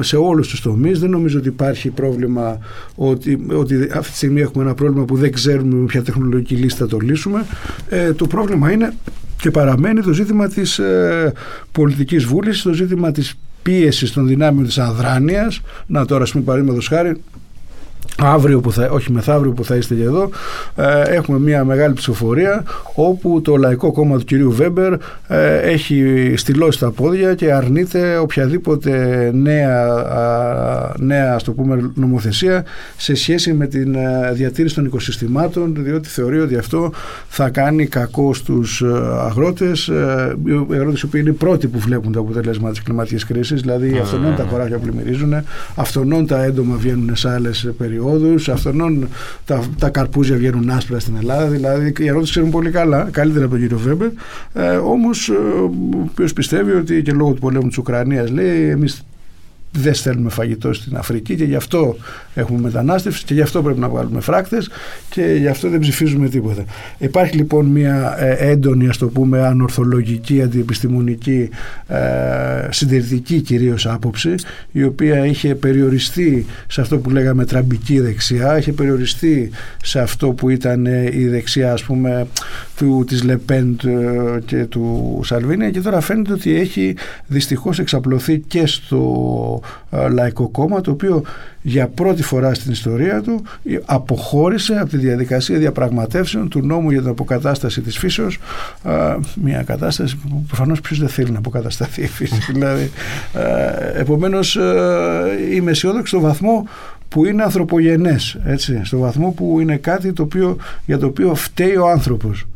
σε όλους τους τομείς. Δεν νομίζω ότι υπάρχει πρόβλημα ότι, ότι αυτή τη στιγμή έχουμε ένα πρόβλημα που δεν ξέρουμε με ποια τεχνολογική λύση θα το λύσουμε. Ε, το πρόβλημα είναι και παραμένει το ζήτημα της ε, πολιτικής βούλησης, το ζήτημα της πίεσης των δυνάμεων της αδράνειας. Να τώρα, ας πούμε, παραδείγματος χάρη, αύριο που θα, όχι μεθαύριο που θα είστε και εδώ ε, έχουμε μια μεγάλη ψηφοφορία όπου το Λαϊκό Κόμμα του κυρίου Βέμπερ ε, έχει στυλώσει τα πόδια και αρνείται οποιαδήποτε νέα, νέα το πούμε, νομοθεσία σε σχέση με την ε, διατήρηση των οικοσυστημάτων διότι θεωρεί ότι αυτό θα κάνει κακό στους αγρότες οι αγρότες οι οποίοι είναι οι πρώτοι που βλέπουν τα αποτελέσματα της κλιματικής κρίσης δηλαδή αυτονών τα κοράκια πλημμυρίζουν αυτονών τα έντομα βγαίνουν σε άλλες περιοχές περιόδους. Αυτόν τα, τα καρπούζια βγαίνουν άσπρα στην Ελλάδα. Δηλαδή οι ερώτες ξέρουν πολύ καλά, καλύτερα από τον κύριο Βέμπερ. Ε, Όμως, ε, ο οποίος πιστεύει ότι και λόγω του πολέμου της Ουκρανίας λέει, εμείς δεν στέλνουμε φαγητό στην Αφρική και γι' αυτό έχουμε μετανάστευση και γι' αυτό πρέπει να βγάλουμε φράκτες και γι' αυτό δεν ψηφίζουμε τίποτα. Υπάρχει λοιπόν μια ε, έντονη, ας το πούμε, ανορθολογική, αντιεπιστημονική, ε, συντηρητική κυρίως άποψη, η οποία είχε περιοριστεί σε αυτό που λέγαμε τραμπική δεξιά, είχε περιοριστεί σε αυτό που ήταν η δεξιά, ας πούμε, του, της Λεπέντ και του Σαλβίνια και τώρα φαίνεται ότι έχει δυστυχώς εξαπλωθεί και στο ε, Λαϊκό Κόμμα το οποίο για πρώτη φορά στην ιστορία του αποχώρησε από τη διαδικασία διαπραγματεύσεων του νόμου για την αποκατάσταση της φύσεως. Ε, μια κατάσταση που προφανώς ποιος δεν θέλει να αποκατασταθεί η φύση. Δηλαδή, ε, επομένως είμαι αισιόδοξο στο βαθμό που είναι ανθρωπογενές έτσι, στο βαθμό που είναι κάτι το οποίο, για το οποίο φταίει ο άνθρωπος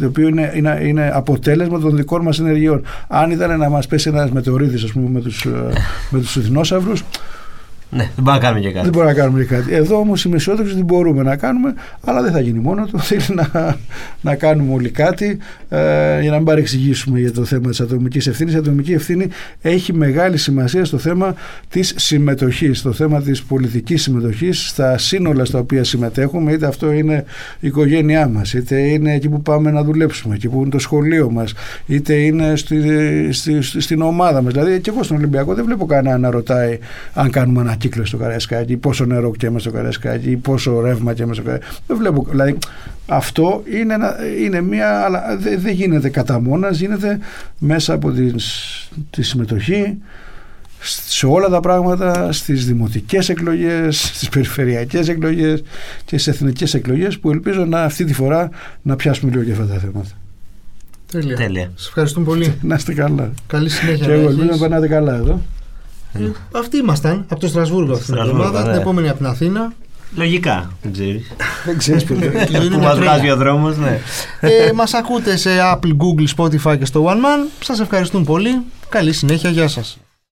το οποίο είναι, είναι, είναι αποτέλεσμα των δικών μας ενεργειών. Αν ήταν να μας πέσει ένας μετεωρίδης ας πούμε, με τους, ε, με τους ναι, δεν μπορούμε να κάνουμε και κάτι. Δεν μπορούμε να κάνουμε και κάτι. Εδώ όμως είμαι αισιόδοξος ότι μπορούμε να κάνουμε, αλλά δεν θα γίνει μόνο του. Θέλει να, να κάνουμε όλοι κάτι ε, για να μην παρεξηγήσουμε για το θέμα της ατομικής ευθύνης. Η ατομική ευθύνη έχει μεγάλη σημασία στο θέμα της συμμετοχής, στο θέμα της πολιτικής συμμετοχής, στα σύνολα στα οποία συμμετέχουμε, είτε αυτό είναι η οικογένειά μας, είτε είναι εκεί που πάμε να δουλέψουμε, εκεί που είναι το σχολείο μας, είτε είναι στη, στη, στη, στην ομάδα μας. Δηλαδή, και εγώ στον Ολυμπιακό δεν βλέπω κανένα να ρωτάει αν κάνουμε ένα κύκλο στο Καραϊσκάκι, πόσο νερό καίμε στο Καραϊσκάκι, πόσο ρεύμα καίμε στο Καραϊσκάκι. Δεν βλέπω. Δηλαδή, αυτό είναι, ένα, είναι μία. Αλλά δεν δε γίνεται κατά μόνας, γίνεται μέσα από τη, τη συμμετοχή σε όλα τα πράγματα, στις δημοτικές εκλογές, στις περιφερειακές εκλογές και στις εθνικές εκλογές που ελπίζω να αυτή τη φορά να πιάσουμε λίγο και αυτά τα θέματα. Τέλεια. Τέλεια. Σας ευχαριστούμε πολύ. να είστε καλά. Καλή συνέχεια. Και εγώ ελπίζω να περνάτε καλά εδώ. Ε, αυτοί ήμασταν από το Στρασβούργο αυτήν την εβδομάδα, την ναι. επόμενη από την Αθήνα. Λογικά, δεν ξέρεις. Δεν ξέρεις Που μα βγάζει ο δρόμο, ναι. Ε, μας ακούτε σε Apple, Google, Spotify και στο One Man. Σας ευχαριστούμε πολύ. Καλή συνέχεια. Γεια σας.